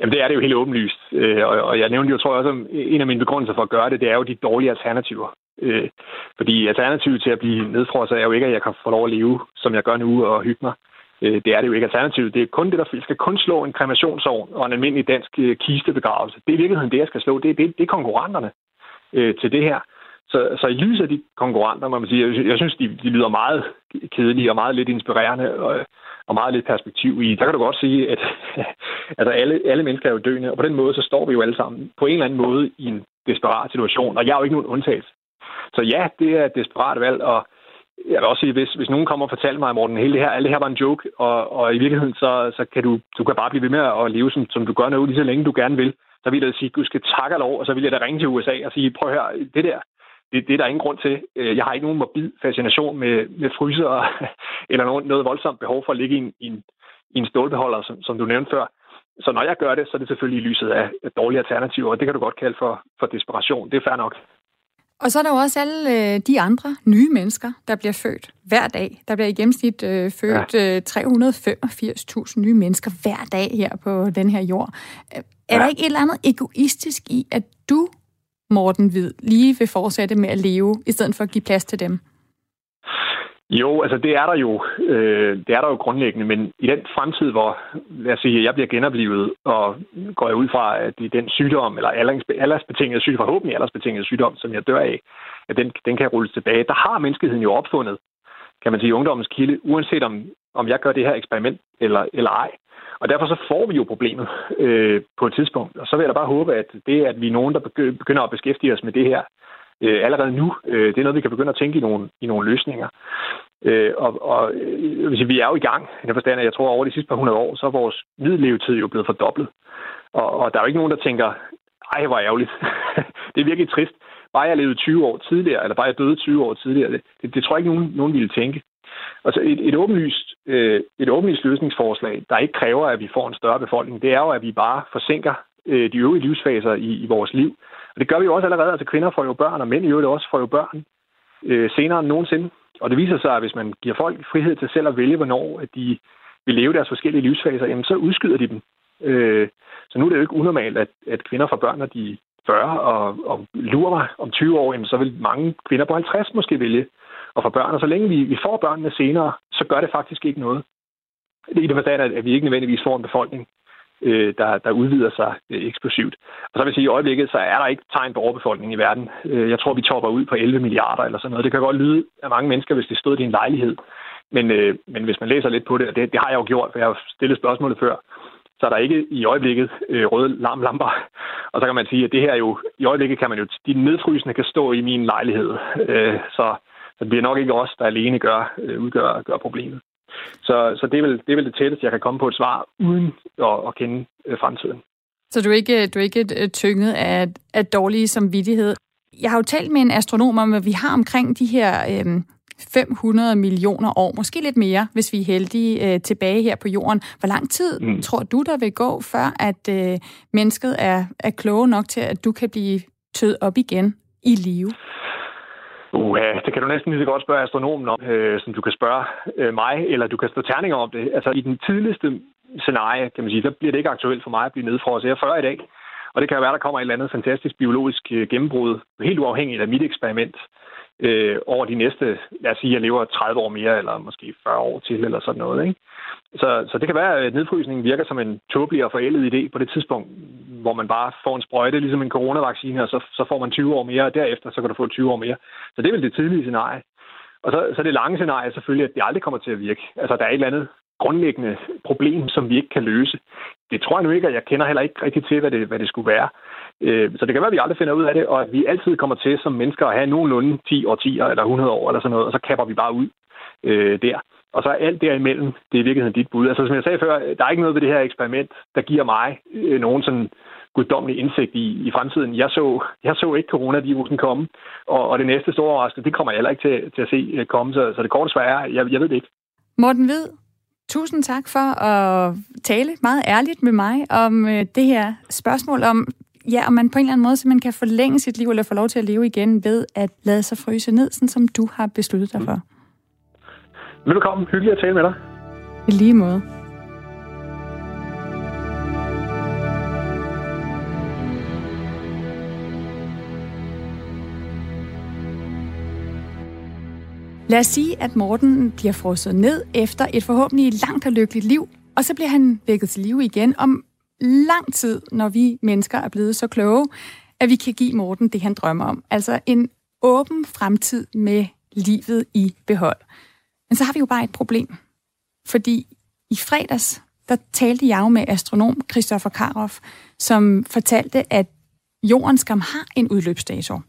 Jamen, det er det jo helt åbenlyst. Øh, og, og jeg nævnte jo, tror jeg også, en af mine begrundelser for at gøre det, det er jo de dårlige alternativer. Øh, fordi alternativet til at blive nedfrosset er jo ikke, at jeg kan få lov at leve, som jeg gør nu, og hygge mig. Øh, det er det jo ikke alternativet. Det er kun det, der skal kun slå en kremationsovn og en almindelig dansk øh, kistebegravelse. Det er i virkeligheden det, jeg skal slå. Det er, det, det er konkurrenterne øh, til det her. Så, så i lyset af de konkurrenter, må man sige, jeg, jeg synes, de, de lyder meget kedelige og meget lidt inspirerende og, og meget lidt perspektiv i. Der kan du godt sige, at altså alle, alle mennesker er jo døende, og på den måde, så står vi jo alle sammen på en eller anden måde i en desperat situation, og jeg er jo ikke nogen undtagelse. Så ja, det er et desperat valg, og jeg vil også sige, hvis, hvis nogen kommer og fortæller mig, Morten, hele det her, alt det her var en joke, og, og i virkeligheden, så, så kan du, du kan bare blive ved med at leve, som, som du gør nu, lige så længe du gerne vil. Så vil jeg da sige, du skal takke lov, og så vil jeg da ringe til USA og sige, prøv her, det der, det, det er der ingen grund til. Øh, jeg har ikke nogen morbid fascination med, med fryser, eller noget, noget voldsomt behov for at ligge i en, i en, i en stålbeholder, som, som du nævnte før. Så når jeg gør det, så er det selvfølgelig i lyset af dårlige alternativer, og det kan du godt kalde for, for desperation. Det er fair nok. Og så er der jo også alle øh, de andre nye mennesker, der bliver født hver dag. Der bliver i gennemsnit øh, født øh, 385.000 nye mennesker hver dag her på den her jord. Er ja. der ikke et eller andet egoistisk i, at du, Morten Hvid, lige vil fortsætte med at leve, i stedet for at give plads til dem? Jo, altså det er der jo, øh, det er der jo grundlæggende, men i den fremtid, hvor lad os sige, jeg bliver genoplevet, og går jeg ud fra, at i den sygdom, eller aldersbetinget sygdom, forhåbentlig aldersbetinget sygdom, som jeg dør af, at den, den kan rulles tilbage. Der har menneskeheden jo opfundet, kan man sige, ungdommens kilde, uanset om, om jeg gør det her eksperiment eller, eller ej. Og derfor så får vi jo problemet øh, på et tidspunkt. Og så vil jeg da bare håbe, at det, at vi er nogen, der begynder at beskæftige os med det her, øh, allerede nu. Øh, det er noget, vi kan begynde at tænke i nogle, i nogle løsninger. Øh, og og øh, vi er jo i gang. I forstand, at jeg tror, at over de sidste par hundrede år, så er vores middellevetid jo blevet fordoblet. Og, og der er jo ikke nogen, der tænker, ej, hvor ærgerligt. det er virkelig trist. Bare jeg levede 20 år tidligere, eller bare jeg døde 20 år tidligere, det, det, det tror jeg ikke, nogen, nogen ville tænke. Altså et, et, åbenlyst, øh, et åbenlyst løsningsforslag, der ikke kræver, at vi får en større befolkning, det er jo, at vi bare forsinker øh, de øvrige livsfaser i, i vores liv, og det gør vi jo også allerede. Altså kvinder får jo børn, og mænd i øvrigt også får jo børn øh, senere end nogensinde. Og det viser sig, at hvis man giver folk frihed til selv at vælge, hvornår at de vil leve deres forskellige livsfaser, jamen så udskyder de dem. Øh, så nu er det jo ikke unormalt, at, at kvinder får børn, når de 40, og, og lurer mig om 20 år, jamen så vil mange kvinder på 50 måske vælge at få børn. Og så længe vi, vi får børnene senere, så gør det faktisk ikke noget. Det er i det forstand, at vi ikke nødvendigvis får en befolkning, øh, der, der udvider sig øh, eksplosivt. Og så vil jeg sige, at i øjeblikket, så er der ikke tegn på overbefolkning i verden. Øh, jeg tror, vi topper ud på 11 milliarder eller sådan noget. Det kan godt lyde af mange mennesker, hvis det stod i en lejlighed. Men, øh, men hvis man læser lidt på det, og det, det har jeg jo gjort, for jeg har stillet spørgsmålet før, så er der ikke i øjeblikket øh, røde larmlamper. Og så kan man sige, at det her jo, i øjeblikket kan man jo, de nedfrysende kan stå i min lejlighed. Øh, så, så det bliver nok ikke os, der alene gør, øh, udgør gør problemet. Så, så det, er vel, det er vel det tætteste, jeg kan komme på et svar, uden at, at kende øh, fremtiden. Så du er ikke, du er ikke tynget af, af dårlige samvittighed. Jeg har jo talt med en astronom om, at vi har omkring de her øh, 500 millioner år, måske lidt mere, hvis vi er heldige, øh, tilbage her på jorden. Hvor lang tid mm. tror du, der vil gå, før at øh, mennesket er, er kloge nok til, at du kan blive tød op igen i live? Uha, det kan du næsten lige så godt spørge astronomen om, øh, som du kan spørge øh, mig, eller du kan stå terninger om det. Altså i den tidligste scenarie, kan man sige, så bliver det ikke aktuelt for mig at blive nedfrosset. Jeg 40 i dag, og det kan jo være, der kommer et eller andet fantastisk biologisk øh, gennembrud, helt uafhængigt af mit eksperiment, øh, over de næste, lad os sige, jeg lever 30 år mere, eller måske 40 år til, eller sådan noget. Ikke? Så, så det kan være, at nedfrysningen virker som en tåbelig og forældet idé på det tidspunkt, hvor man bare får en sprøjte, ligesom en coronavaccine, og så, så får man 20 år mere, og derefter så kan du få 20 år mere. Så det er vel det tidlige scenarie. Og så, så det lange scenarie selvfølgelig, at det aldrig kommer til at virke. Altså, der er et eller andet grundlæggende problem, som vi ikke kan løse. Det tror jeg nu ikke, at jeg kender heller ikke rigtig til, hvad det, hvad det skulle være. Øh, så det kan være, at vi aldrig finder ud af det, og at vi altid kommer til som mennesker at have nogenlunde 10 årtier eller 100 år eller sådan noget, og så kapper vi bare ud øh, der. Og så er alt derimellem, det er i virkeligheden dit bud. Altså som jeg sagde før, der er ikke noget ved det her eksperiment, der giver mig øh, nogen sådan guddommelig indsigt i, i fremtiden. Jeg så, jeg så ikke coronavirusen komme, og, og det næste store overraskelse, det kommer jeg heller ikke til, til at se øh, komme, så, så det korte svar er, jeg, jeg ved det ikke. Morten Hvid, tusind tak for at tale meget ærligt med mig om øh, det her spørgsmål om, ja, om man på en eller anden måde man kan forlænge sit liv eller få lov til at leve igen ved at lade sig fryse ned, sådan som du har besluttet dig for. Velkommen. Hyggeligt at tale med dig. I lige måde. Lad os sige, at Morten bliver frosset ned efter et forhåbentlig langt og lykkeligt liv, og så bliver han vækket til live igen om lang tid, når vi mennesker er blevet så kloge, at vi kan give Morten det, han drømmer om. Altså en åben fremtid med livet i behold. Men så har vi jo bare et problem. Fordi i fredags, der talte jeg jo med astronom Christoffer Karoff, som fortalte, at jorden skam har en udløbsdato.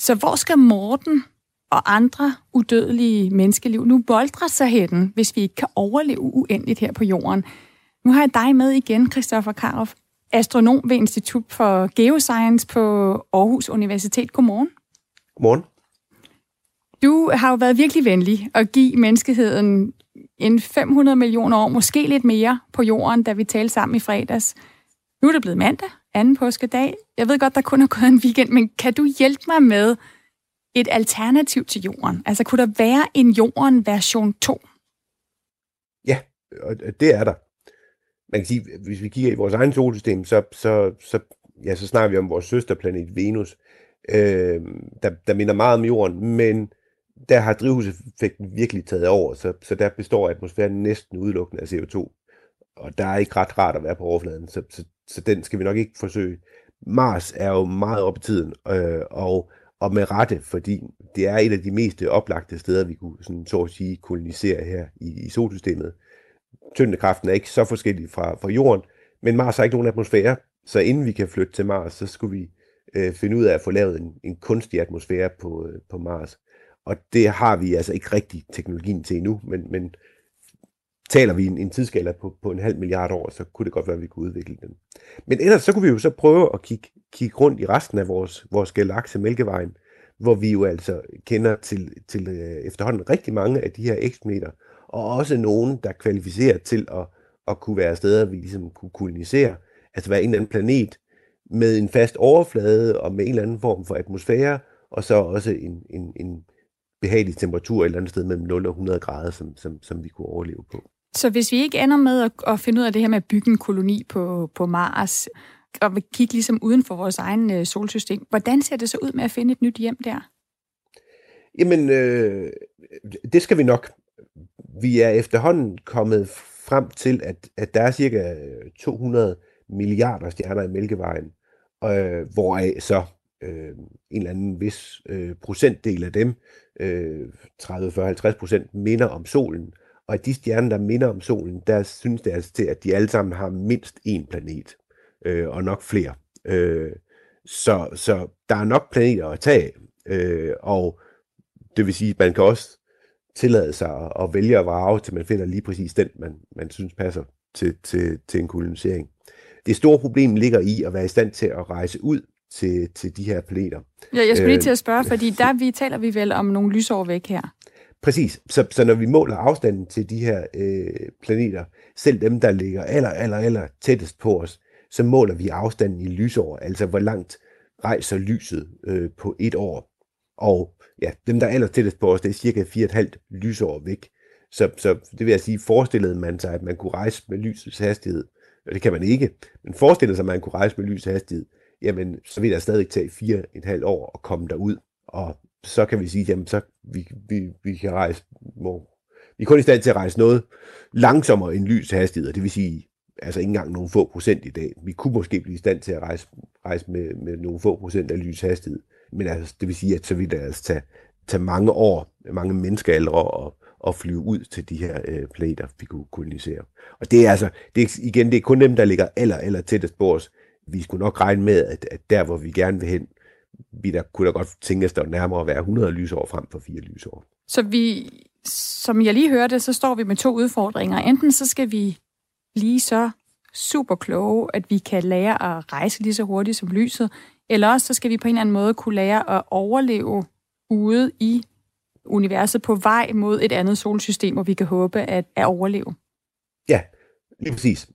Så hvor skal Morten og andre udødelige menneskeliv nu boldre sig hen, hvis vi ikke kan overleve uendeligt her på jorden? Nu har jeg dig med igen, Christoffer Karoff, astronom ved Institut for Geoscience på Aarhus Universitet. Godmorgen. Godmorgen. Du har jo været virkelig venlig at give menneskeheden en 500 millioner år, måske lidt mere på jorden, da vi talte sammen i fredags. Nu er det blevet mandag, anden påskedag. Jeg ved godt, der kun er gået en weekend, men kan du hjælpe mig med et alternativ til jorden? Altså, kunne der være en jorden version 2? Ja, og det er der. Man kan sige, hvis vi kigger i vores egen solsystem, så, så, så, ja, så snakker vi om vores søsterplanet Venus, øh, der, der minder meget om jorden, men der har drivhuseffekten virkelig taget over, så, så der består atmosfæren næsten udelukkende af CO2. Og der er ikke ret rart at være på overfladen, så, så, så den skal vi nok ikke forsøge. Mars er jo meget op i tiden, øh, og, og med rette, fordi det er et af de mest oplagte steder, vi kunne sådan, så at sige, kolonisere her i, i solsystemet. Tyndekraften er ikke så forskellig fra, fra jorden, men Mars har ikke nogen atmosfære, så inden vi kan flytte til Mars, så skulle vi øh, finde ud af at få lavet en, en kunstig atmosfære på, øh, på Mars. Og det har vi altså ikke rigtig teknologien til endnu, men, men taler vi en, en tidsskala på, på en halv milliard år, så kunne det godt være, at vi kunne udvikle den. Men ellers så kunne vi jo så prøve at kigge, kigge rundt i resten af vores, vores galakse Mælkevejen, hvor vi jo altså kender til, til øh, efterhånden rigtig mange af de her eksplometer, og også nogen, der kvalificerer til at, at kunne være steder, vi ligesom kunne kolonisere, altså være en eller anden planet, med en fast overflade og med en eller anden form for atmosfære, og så også en, en, en behagelig temperatur et eller andet sted mellem 0 og 100 grader, som, som, som vi kunne overleve på. Så hvis vi ikke ender med at, at finde ud af det her med at bygge en koloni på, på Mars, og vi kigge ligesom uden for vores egen øh, solsystem, hvordan ser det så ud med at finde et nyt hjem der? Jamen, øh, det skal vi nok. Vi er efterhånden kommet frem til, at, at der er cirka øh, 200 milliarder stjerner i Mælkevejen, øh, hvoraf så øh, en eller anden vis øh, procentdel af dem, øh, 30, 40, 50 procent, minder om solen. Og at de stjerner, der minder om solen, der synes det altså til, at de alle sammen har mindst én planet, øh, og nok flere. Øh, så, så der er nok planeter at tage, øh, og det vil sige, at man kan også tillade sig at, vælge at vrage, til man finder lige præcis den, man, man synes passer til, til, til en kolonisering. Det store problem ligger i at være i stand til at rejse ud til, til de her planeter. Ja, jeg skulle lige til Øh, at spørge, fordi der vi, taler vi vel om nogle lysår væk her. Præcis. Så, så når vi måler afstanden til de her øh, planeter, selv dem, der ligger aller, aller, aller tættest på os, så måler vi afstanden i lysår, altså hvor langt rejser lyset øh, på et år. Og ja, dem, der er aller tættest på os, det er cirka 4,5 lysår væk. Så, så det vil jeg sige, forestillede man sig, at man kunne rejse med lysets hastighed, og det kan man ikke, men forestillede sig, at man kunne rejse med lysets hastighed, jamen, så vil der stadig tage 4,5 år at komme derud. Og så kan vi sige, jamen, så vi, vi, vi kan rejse, hvor, vi er kun i stand til at rejse noget langsommere end lys hastighed, og det vil sige, altså ikke engang nogle få procent i dag. Vi kunne måske blive i stand til at rejse, rejse med, med nogle få procent af lys hastighed, men altså, det vil sige, at så vil det altså tage, tage mange år, mange menneskealdre og, og flyve ud til de her øh, planeter, vi kunne kolonisere. Og det er altså, det er, igen, det er kun dem, der ligger aller, aller tættest på os. Vi skulle nok regne med, at, at der, hvor vi gerne vil hen, vi der, kunne da godt tænke os, der nærmere at være 100 lysår frem for 4 lysår. Så vi, som jeg lige hørte, så står vi med to udfordringer. Enten så skal vi blive så super kloge, at vi kan lære at rejse lige så hurtigt som lyset, eller også så skal vi på en eller anden måde kunne lære at overleve ude i universet på vej mod et andet solsystem, hvor vi kan håbe at, at overleve. Ja, lige præcis.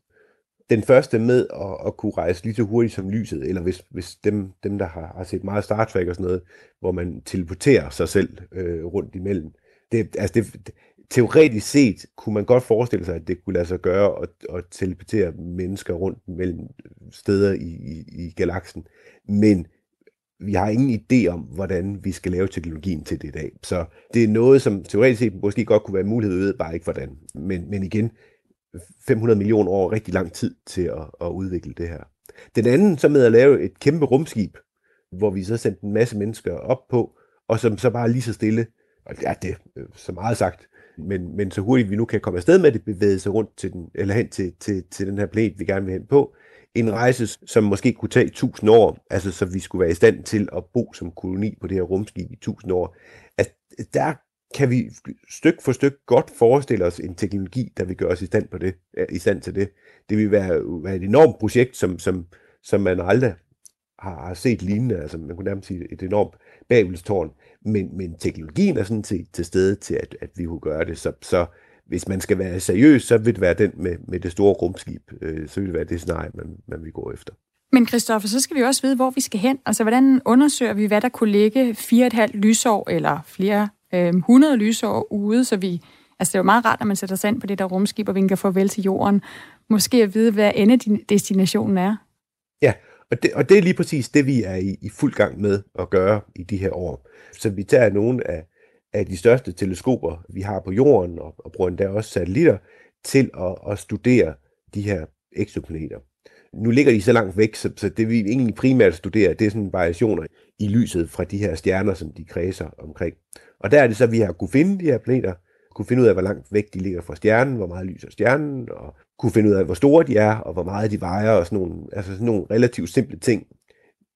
Den første med at, at kunne rejse lige så hurtigt som lyset, eller hvis, hvis dem, dem der har, har set meget Star Trek og sådan noget, hvor man teleporterer sig selv øh, rundt imellem. Det, altså det, teoretisk set kunne man godt forestille sig, at det kunne lade sig gøre at, at teleportere mennesker rundt mellem steder i, i, i galaksen. Men vi har ingen idé om, hvordan vi skal lave teknologien til det i dag. Så det er noget, som teoretisk set måske godt kunne være en mulighed, vi ved bare ikke hvordan. Men, men igen, 500 millioner år er rigtig lang tid til at, at udvikle det her. Den anden, så med at lave et kæmpe rumskib, hvor vi så sendte en masse mennesker op på, og som så bare lige så stille, og ja, det er så meget sagt, men, men så hurtigt vi nu kan komme afsted med det, bevæge sig rundt til den, eller hen til, til, til den her planet, vi gerne vil hen på. En rejse, som måske kunne tage 1000 år, altså så vi skulle være i stand til at bo som koloni på det her rumskib i 1000 år. At der kan vi styk for styk godt forestille os en teknologi, der vil gøre os i stand, på det, i stand til det. Det vil være, være et enormt projekt, som, som, som man aldrig har, har set lignende. Altså man kunne nærmest sige et enormt babelstårn. Men, men teknologien er sådan til, til stede til, at, at vi kunne gøre det. Så, så hvis man skal være seriøs, så vil det være den med, med det store rumskib. Øh, så vil det være det scenarie, man, man vil gå efter. Men Christoffer, så skal vi også vide, hvor vi skal hen. Altså, hvordan undersøger vi, hvad der kunne ligge 4,5 lysår eller flere øh, 100 lysår ude, så vi... Altså, det er jo meget rart, når man sætter sig ind på det der rumskib, og vinker farvel vel til jorden. Måske at vide, hvad endedestinationen er. Og det, og det er lige præcis det, vi er i, i fuld gang med at gøre i de her år. Så vi tager nogle af, af de største teleskoper, vi har på jorden, og, og bruger endda også satellitter, til at, at studere de her eksoplaneter. Nu ligger de så langt væk, så, så det vi egentlig primært studerer, det er sådan variationer i lyset fra de her stjerner, som de kredser omkring. Og der er det så, at vi har kunne finde de her planeter, kunne finde ud af, hvor langt væk de ligger fra stjernen, hvor meget lyser stjernen, og kunne finde ud af, hvor store de er, og hvor meget de vejer, og sådan nogle, altså sådan nogle relativt simple ting.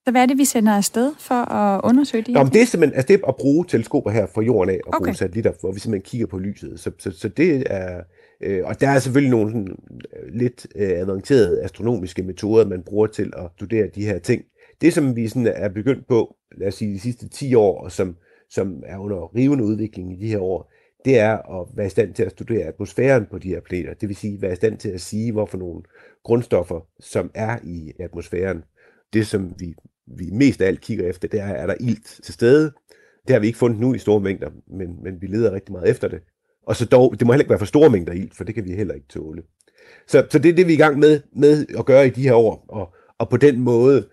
Så hvad er det, vi sender afsted for at undersøge de Nå, men det er simpelthen altså det er at bruge teleskoper her fra jorden af, og Okay. bruge satellitter, hvor vi simpelthen kigger på lyset. Så, så, så det er, øh, og der er selvfølgelig nogle sådan, øh, lidt øh, avancerede astronomiske metoder, man bruger til at studere de her ting. Det, som vi sådan er begyndt på, lad os sige de sidste 10 år, og som, som er under rivende udvikling i de her år, det er at være i stand til at studere atmosfæren på de her planeter. Det vil sige, være i stand til at sige, hvorfor nogle grundstoffer, som er i atmosfæren. det, som vi, vi mest af alt kigger efter, det er, er der ilt til stede? Det har vi ikke fundet nu i store mængder, men, men vi leder rigtig meget efter det. Og så dog, det må heller ikke være for store mængder ilt, for det kan vi heller ikke tåle. Så, så det er det, vi er i gang med, med at gøre i de her år, og, og på den måde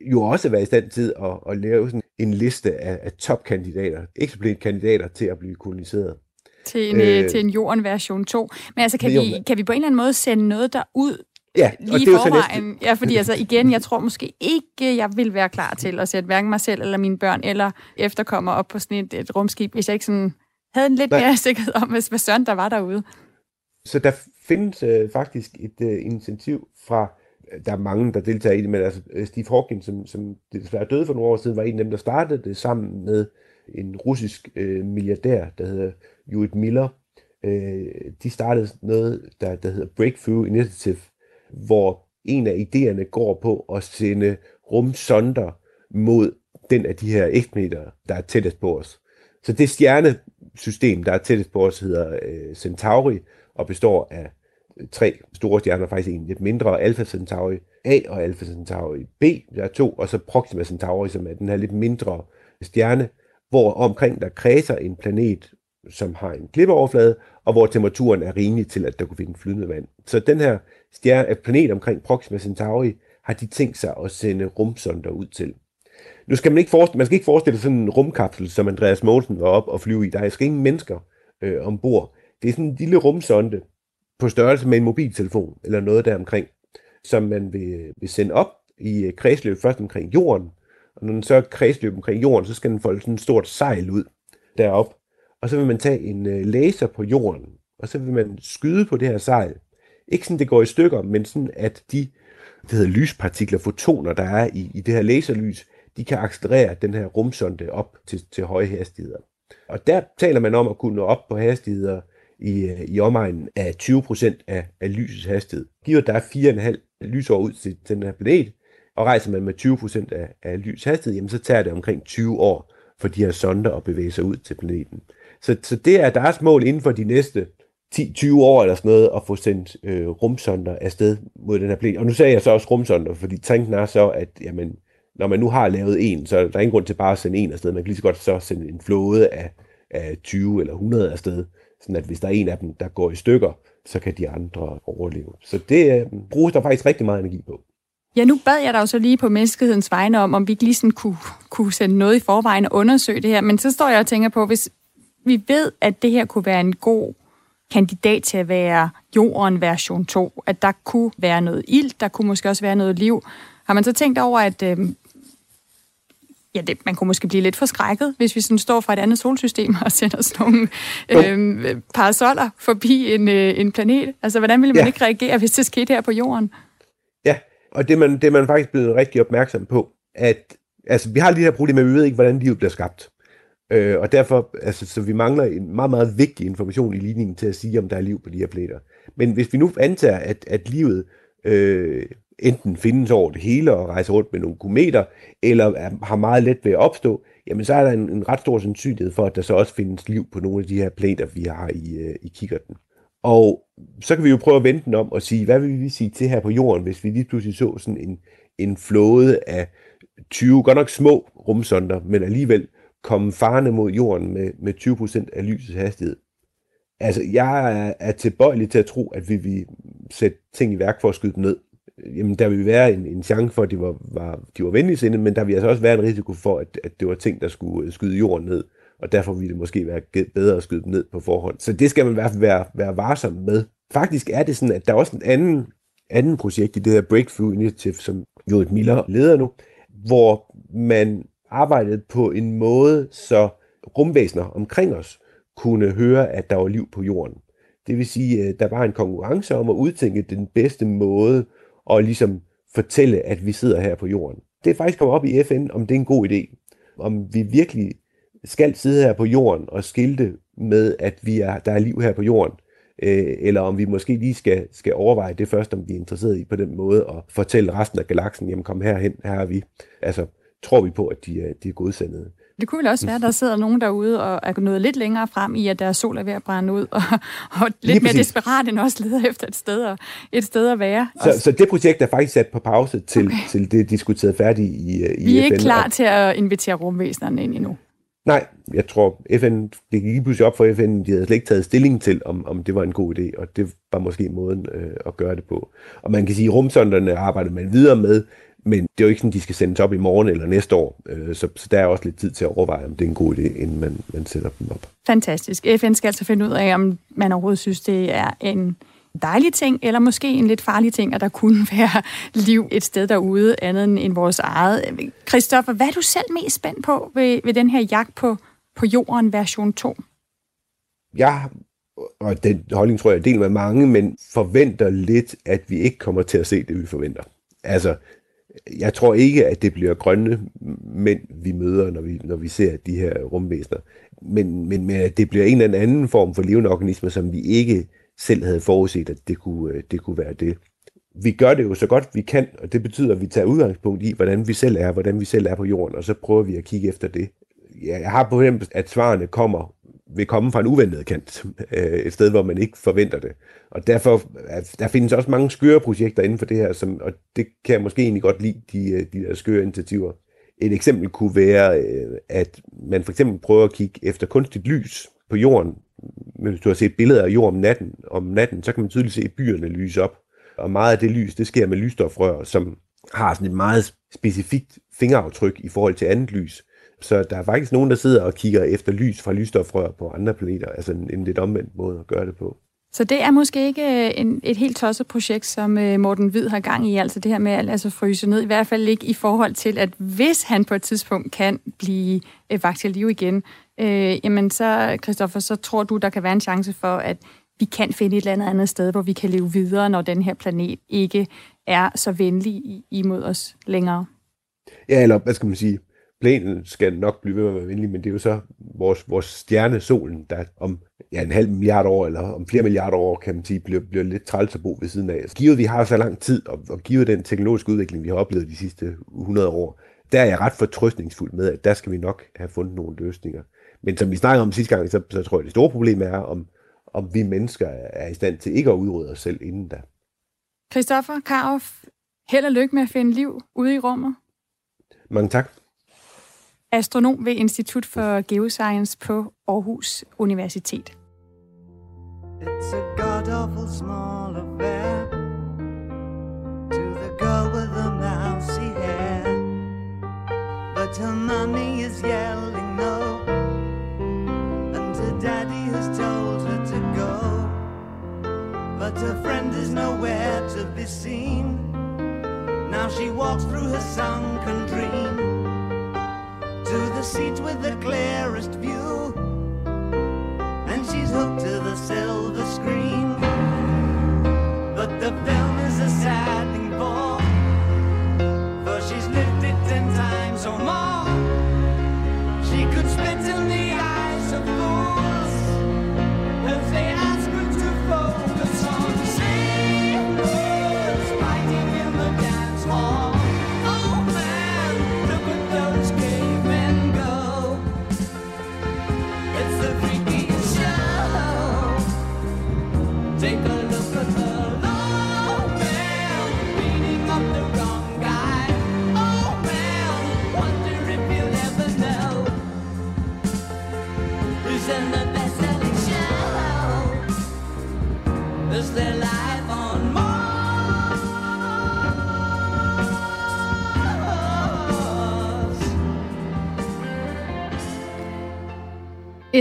jo også være i stand til at, at lave sådan en liste af, af topkandidater, kandidater til at blive koloniseret. Til en, øh, til en jorden version 2. Men altså, kan vi, kan vi på en eller anden måde sende noget der ud Ja, lige i forvejen. Ja, fordi altså igen, jeg tror måske ikke, jeg vil være klar til at sætte hverken mig selv eller mine børn eller efterkommer op på sådan et, et rumskib, hvis jeg ikke sådan havde en lidt Nej. mere sikkerhed om, hvad søren der var derude. Så der findes øh, faktisk et øh, initiativ fra, der er mange, der deltager i det, men altså øh, Steve Hawking, som, som desværre døde for nogle år siden, var en af dem, der startede det sammen med en russisk øh, milliardær, der hedder Judith Miller. Øh, de startede noget, der, der hedder Breakthrough Initiative, hvor en af idéerne går på at sende rumsonder mod den af de her ægtmeter, der er tættest på os. Så det stjernesystem, der er tættest på os, hedder øh, Centauri, og består af tre store stjerner, faktisk en lidt mindre, Alpha Centauri A og Alpha Centauri B, der er to, og så Proxima Centauri, som er den her lidt mindre stjerne, hvor omkring der kredser en planet, som har en klippeoverflade, og hvor temperaturen er rimelig til, at der kunne finde flydende vand. Så den her stjerne, øh, planet omkring Proxima Centauri har de tænkt sig at sende rumsonder ud til. Nu skal man ikke forestille, man skal ikke forestille sig sådan en rumkapsel, som Andreas Mogensen var op og flyve i. Der er skal ingen mennesker øh, ombord. Det er sådan en lille rumsonde på størrelse med en mobiltelefon, eller noget der omkring, som man vil, vil sende op i øh, kredsløb først omkring jorden, og når den så er kredsløb omkring jorden, så skal den folde sådan et stort sejl ud derop, og så vil man tage en øh, laser på jorden, og så vil man skyde på det her sejl. Ikke sådan, det går i stykker, men sådan, at de det hedder lyspartikler, fotoner, der er i, i det her laserlys, de kan accelerere den her rumsonde op til, til høje hastigheder. Og der taler man om at kunne nå op på hastigheder i, øh, i omegnen af 20% af, af lysets hastighed. Giver der 4,5 lysår ud til, til den her planet, og rejser man med 20% af, af lys hastighed, jamen så tager det omkring 20 år for de her sonder at bevæge sig ud til planeten. Så, så det er deres mål inden for de næste 10-20 år eller sådan noget, at få sendt øh, rumsonder afsted mod den her planet. Og nu sagde jeg så også rumsonder, fordi tanken er så, at jamen, når man nu har lavet en, så er der ingen grund til bare at sende en afsted. Man kan lige så godt så sende en flåde af, af 20 eller 100 afsted, sådan at hvis der er en af dem, der går i stykker, så kan de andre overleve. Så det øh, bruges der faktisk rigtig meget energi på. Ja, nu bad jeg dig jo så lige på menneskehedens vegne om, om vi ikke lige sådan kunne, kunne sende noget i forvejen og undersøge det her. Men så står jeg og tænker på, hvis vi ved, at det her kunne være en god kandidat til at være jorden version 2, at der kunne være noget ild, der kunne måske også være noget liv. Har man så tænkt over, at øh, ja, det, man kunne måske blive lidt forskrækket, hvis vi sådan står fra et andet solsystem og sender sådan nogle øh, parasoller forbi en, øh, en planet? Altså, hvordan ville man ja. ikke reagere, hvis det skete her på jorden? Og det er man, det er man faktisk blevet rigtig opmærksom på, at altså, vi har lige det her problem, at vi ved ikke, hvordan livet bliver skabt. Øh, og derfor, altså, så vi mangler en meget, meget vigtig information i ligningen til at sige, om der er liv på de her planeter. Men hvis vi nu antager, at, at livet øh, enten findes over det hele og rejser rundt med nogle kometer, eller er, har meget let ved at opstå, jamen så er der en, en ret stor sandsynlighed for, at der så også findes liv på nogle af de her planeter, vi har i, øh, i kikkerten. Og så kan vi jo prøve at vende den om og sige, hvad vil vi sige til her på jorden, hvis vi lige pludselig så sådan en, en flåde af 20, godt nok små rumsonder, men alligevel komme farne mod jorden med, med 20% af lysets hastighed. Altså, jeg er, er tilbøjelig til at tro, at vi vil sætte ting i værk for at skyde dem ned. Jamen, der vil være en, en chance for, at de var, var, de var venlige men der vil altså også være en risiko for, at, at det var ting, der skulle øh, skyde jorden ned. Og derfor ville det måske være bedre at skyde dem ned på forhånd. Så det skal man i hvert fald være, være varsom med. Faktisk er det sådan, at der er også en anden, anden projekt i det her Breakthrough Initiative, som Judith Miller leder nu, hvor man arbejdede på en måde, så rumvæsener omkring os kunne høre, at der var liv på jorden. Det vil sige, at der var en konkurrence om at udtænke den bedste måde at ligesom fortælle, at vi sidder her på jorden. Det er faktisk kommet op i FN, om det er en god idé. Om vi virkelig skal sidde her på jorden og skilte med, at vi er, der er liv her på jorden, øh, eller om vi måske lige skal, skal overveje det først, om vi er interesseret i på den måde at fortælle resten af galaksen, jamen kom herhen, her er vi. Altså, tror vi på, at de er, de er godsendet. Det kunne vel også være, at der sidder nogen derude og er nået lidt længere frem i, at deres sol er ved at brænde ud, og, og lidt mere præcis. desperat end også leder efter et sted at, et sted at være. Så, så det projekt er faktisk sat på pause til, okay. til det er diskuteret færdigt i, i Vi er FN. ikke klar og- til at invitere rumvæsenerne ind endnu. Nej, jeg tror, FN, det gik pludselig op for FN, de havde slet ikke taget stilling til, om, om det var en god idé, og det var måske måden øh, at gøre det på. Og man kan sige, at rumsonderne arbejder man videre med, men det er jo ikke sådan, de skal sendes op i morgen eller næste år, øh, så, så der er også lidt tid til at overveje, om det er en god idé, inden man, man sætter dem op. Fantastisk. FN skal altså finde ud af, om man overhovedet synes, det er en dejlig ting, eller måske en lidt farlig ting, at der kunne være liv et sted derude, andet end- vores eget. Christoffer, hvad er du selv mest spændt på ved, ved den her jagt på, på jorden version 2? Jeg, og den holdning tror jeg, jeg deler med mange, men forventer lidt, at vi ikke kommer til at se det, vi forventer. Altså, jeg tror ikke, at det bliver grønne mænd, vi møder, når vi, når vi ser de her rumvæsener. Men, men, men at det bliver en eller anden form for levende organismer, som vi ikke selv havde forudset, at det kunne, øh, det kunne være det. Vi gør det jo så godt vi kan, og det betyder, at vi tager udgangspunkt i, hvordan vi selv er, hvordan vi selv er på jorden, og så prøver vi at kigge efter det. Ja, Jeg har på fornemmelsen, at svarene kommer, vil komme fra en uventet kant, øh, et sted, hvor man ikke forventer det. Og derfor, øh, der findes også mange skøre projekter inden for det her, som, og det kan jeg måske egentlig godt lide, de, de der skøre initiativer. Et eksempel kunne være, at man for eksempel prøver at kigge efter kunstigt lys på jorden. Men Hvis du har set billeder af jord om natten, om natten, så kan man tydeligt se byerne lyse op. Og meget af det lys, det sker med lysstofrør, som har sådan et meget specifikt fingeraftryk i forhold til andet lys. Så der er faktisk nogen, der sidder og kigger efter lys fra lysstofrør på andre planeter, altså en, en lidt omvendt måde at gøre det på. Så det er måske ikke øh, en, et helt tosset projekt, som øh, Morten Hvid har gang i, altså det her med at altså, fryse ned, i hvert fald ikke i forhold til, at hvis han på et tidspunkt kan blive øh, vagt til liv igen, øh, jamen så, Christoffer, så tror du, der kan være en chance for, at vi kan finde et eller andet andet sted, hvor vi kan leve videre, når den her planet ikke er så venlig imod os længere. Ja, eller hvad skal man sige, planen skal nok blive ved med at være venlig, men det er jo så vores, vores stjerne, solen, der om ja, en halv milliard år, eller om flere milliarder år, kan man sige, bliver, bliver lidt træls at bo ved siden af. Altså, givet vi har så lang tid, og, og givet den teknologiske udvikling, vi har oplevet de sidste 100 år, der er jeg ret fortrøstningsfuld med, at der skal vi nok have fundet nogle løsninger. Men som vi snakkede om sidste gang, så, så tror jeg, det store problem er, om, om vi mennesker er i stand til ikke at udrydde os selv inden da. Christoffer Karoff, held og lykke med at finde liv ude i rummet. Mange tak. Astronom ved Institut for Geoscience på Aarhus Universitet. It's a god awful small affair to the girl with the mousy hair. But her mommy is yelling no, and her daddy has told her to go. But her friend is nowhere to be seen. Now she walks through her sunken dream to the seat with the clearest view and she's hooked to the silver screen. But the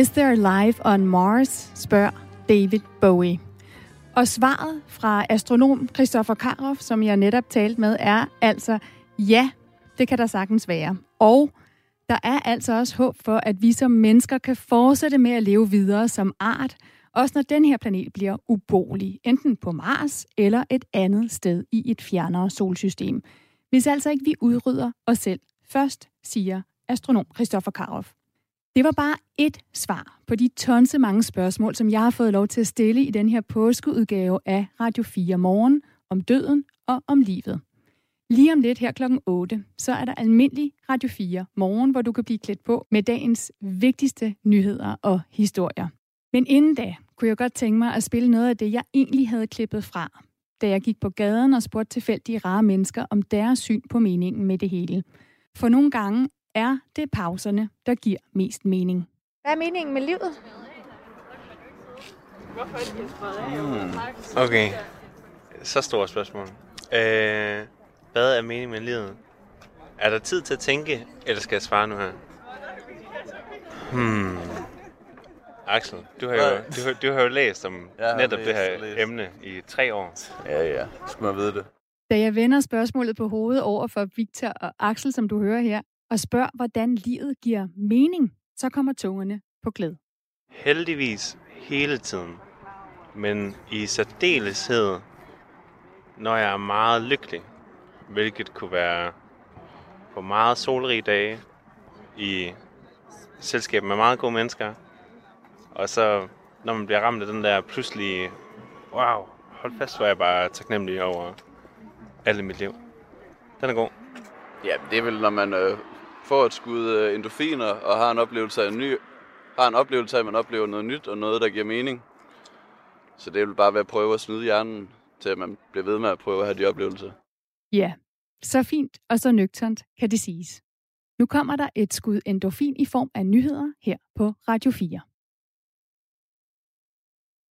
Is there life on Mars? spørger David Bowie. Og svaret fra astronom Christopher Karoff, som jeg netop talte med, er altså ja, det kan der sagtens være. Og der er altså også håb for, at vi som mennesker kan fortsætte med at leve videre som art, også når den her planet bliver ubolig, enten på Mars eller et andet sted i et fjernere solsystem. Hvis altså ikke vi udrydder os selv først, siger astronom Christopher Karoff. Det var bare et svar på de tonse mange spørgsmål, som jeg har fået lov til at stille i den her påskeudgave af Radio 4 Morgen om døden og om livet. Lige om lidt her klokken 8, så er der almindelig Radio 4 morgen, hvor du kan blive klædt på med dagens vigtigste nyheder og historier. Men inden da kunne jeg godt tænke mig at spille noget af det, jeg egentlig havde klippet fra, da jeg gik på gaden og spurgte tilfældige rare mennesker om deres syn på meningen med det hele. For nogle gange er det pauserne, der giver mest mening. Hvad er meningen med livet? Mm. Okay. Så stort spørgsmål. Øh, hvad er meningen med livet? Er der tid til at tænke, eller skal jeg svare nu her? Hmm. Axel, du har jo, du, har- du har jo læst om Jeg har netop læst det her læst. emne i tre år. Ja, ja. Skulle man vide det. Da jeg vender spørgsmålet på hovedet over for Victor og Axel, som du hører her, og spørger, hvordan livet giver mening, så kommer tungerne på glæd. Heldigvis hele tiden. Men i særdeleshed, når jeg er meget lykkelig, hvilket kunne være på meget solrige dage i selskab med meget gode mennesker, og så når man bliver ramt af den der pludselige, wow, hold fast, hvor jeg bare taknemmelig over alt i mit liv. Den er god. Ja, det er vel, når man øh, får et skud øh, endorfiner og har en oplevelse af en ny, har en oplevelse af, at man oplever noget nyt og noget, der giver mening. Så det vil bare være at prøve at snyde hjernen til, at man bliver ved med at prøve at have de oplevelser. Ja, så fint og så nøgternt kan det siges. Nu kommer der et skud endorfin i form af nyheder her på Radio 4.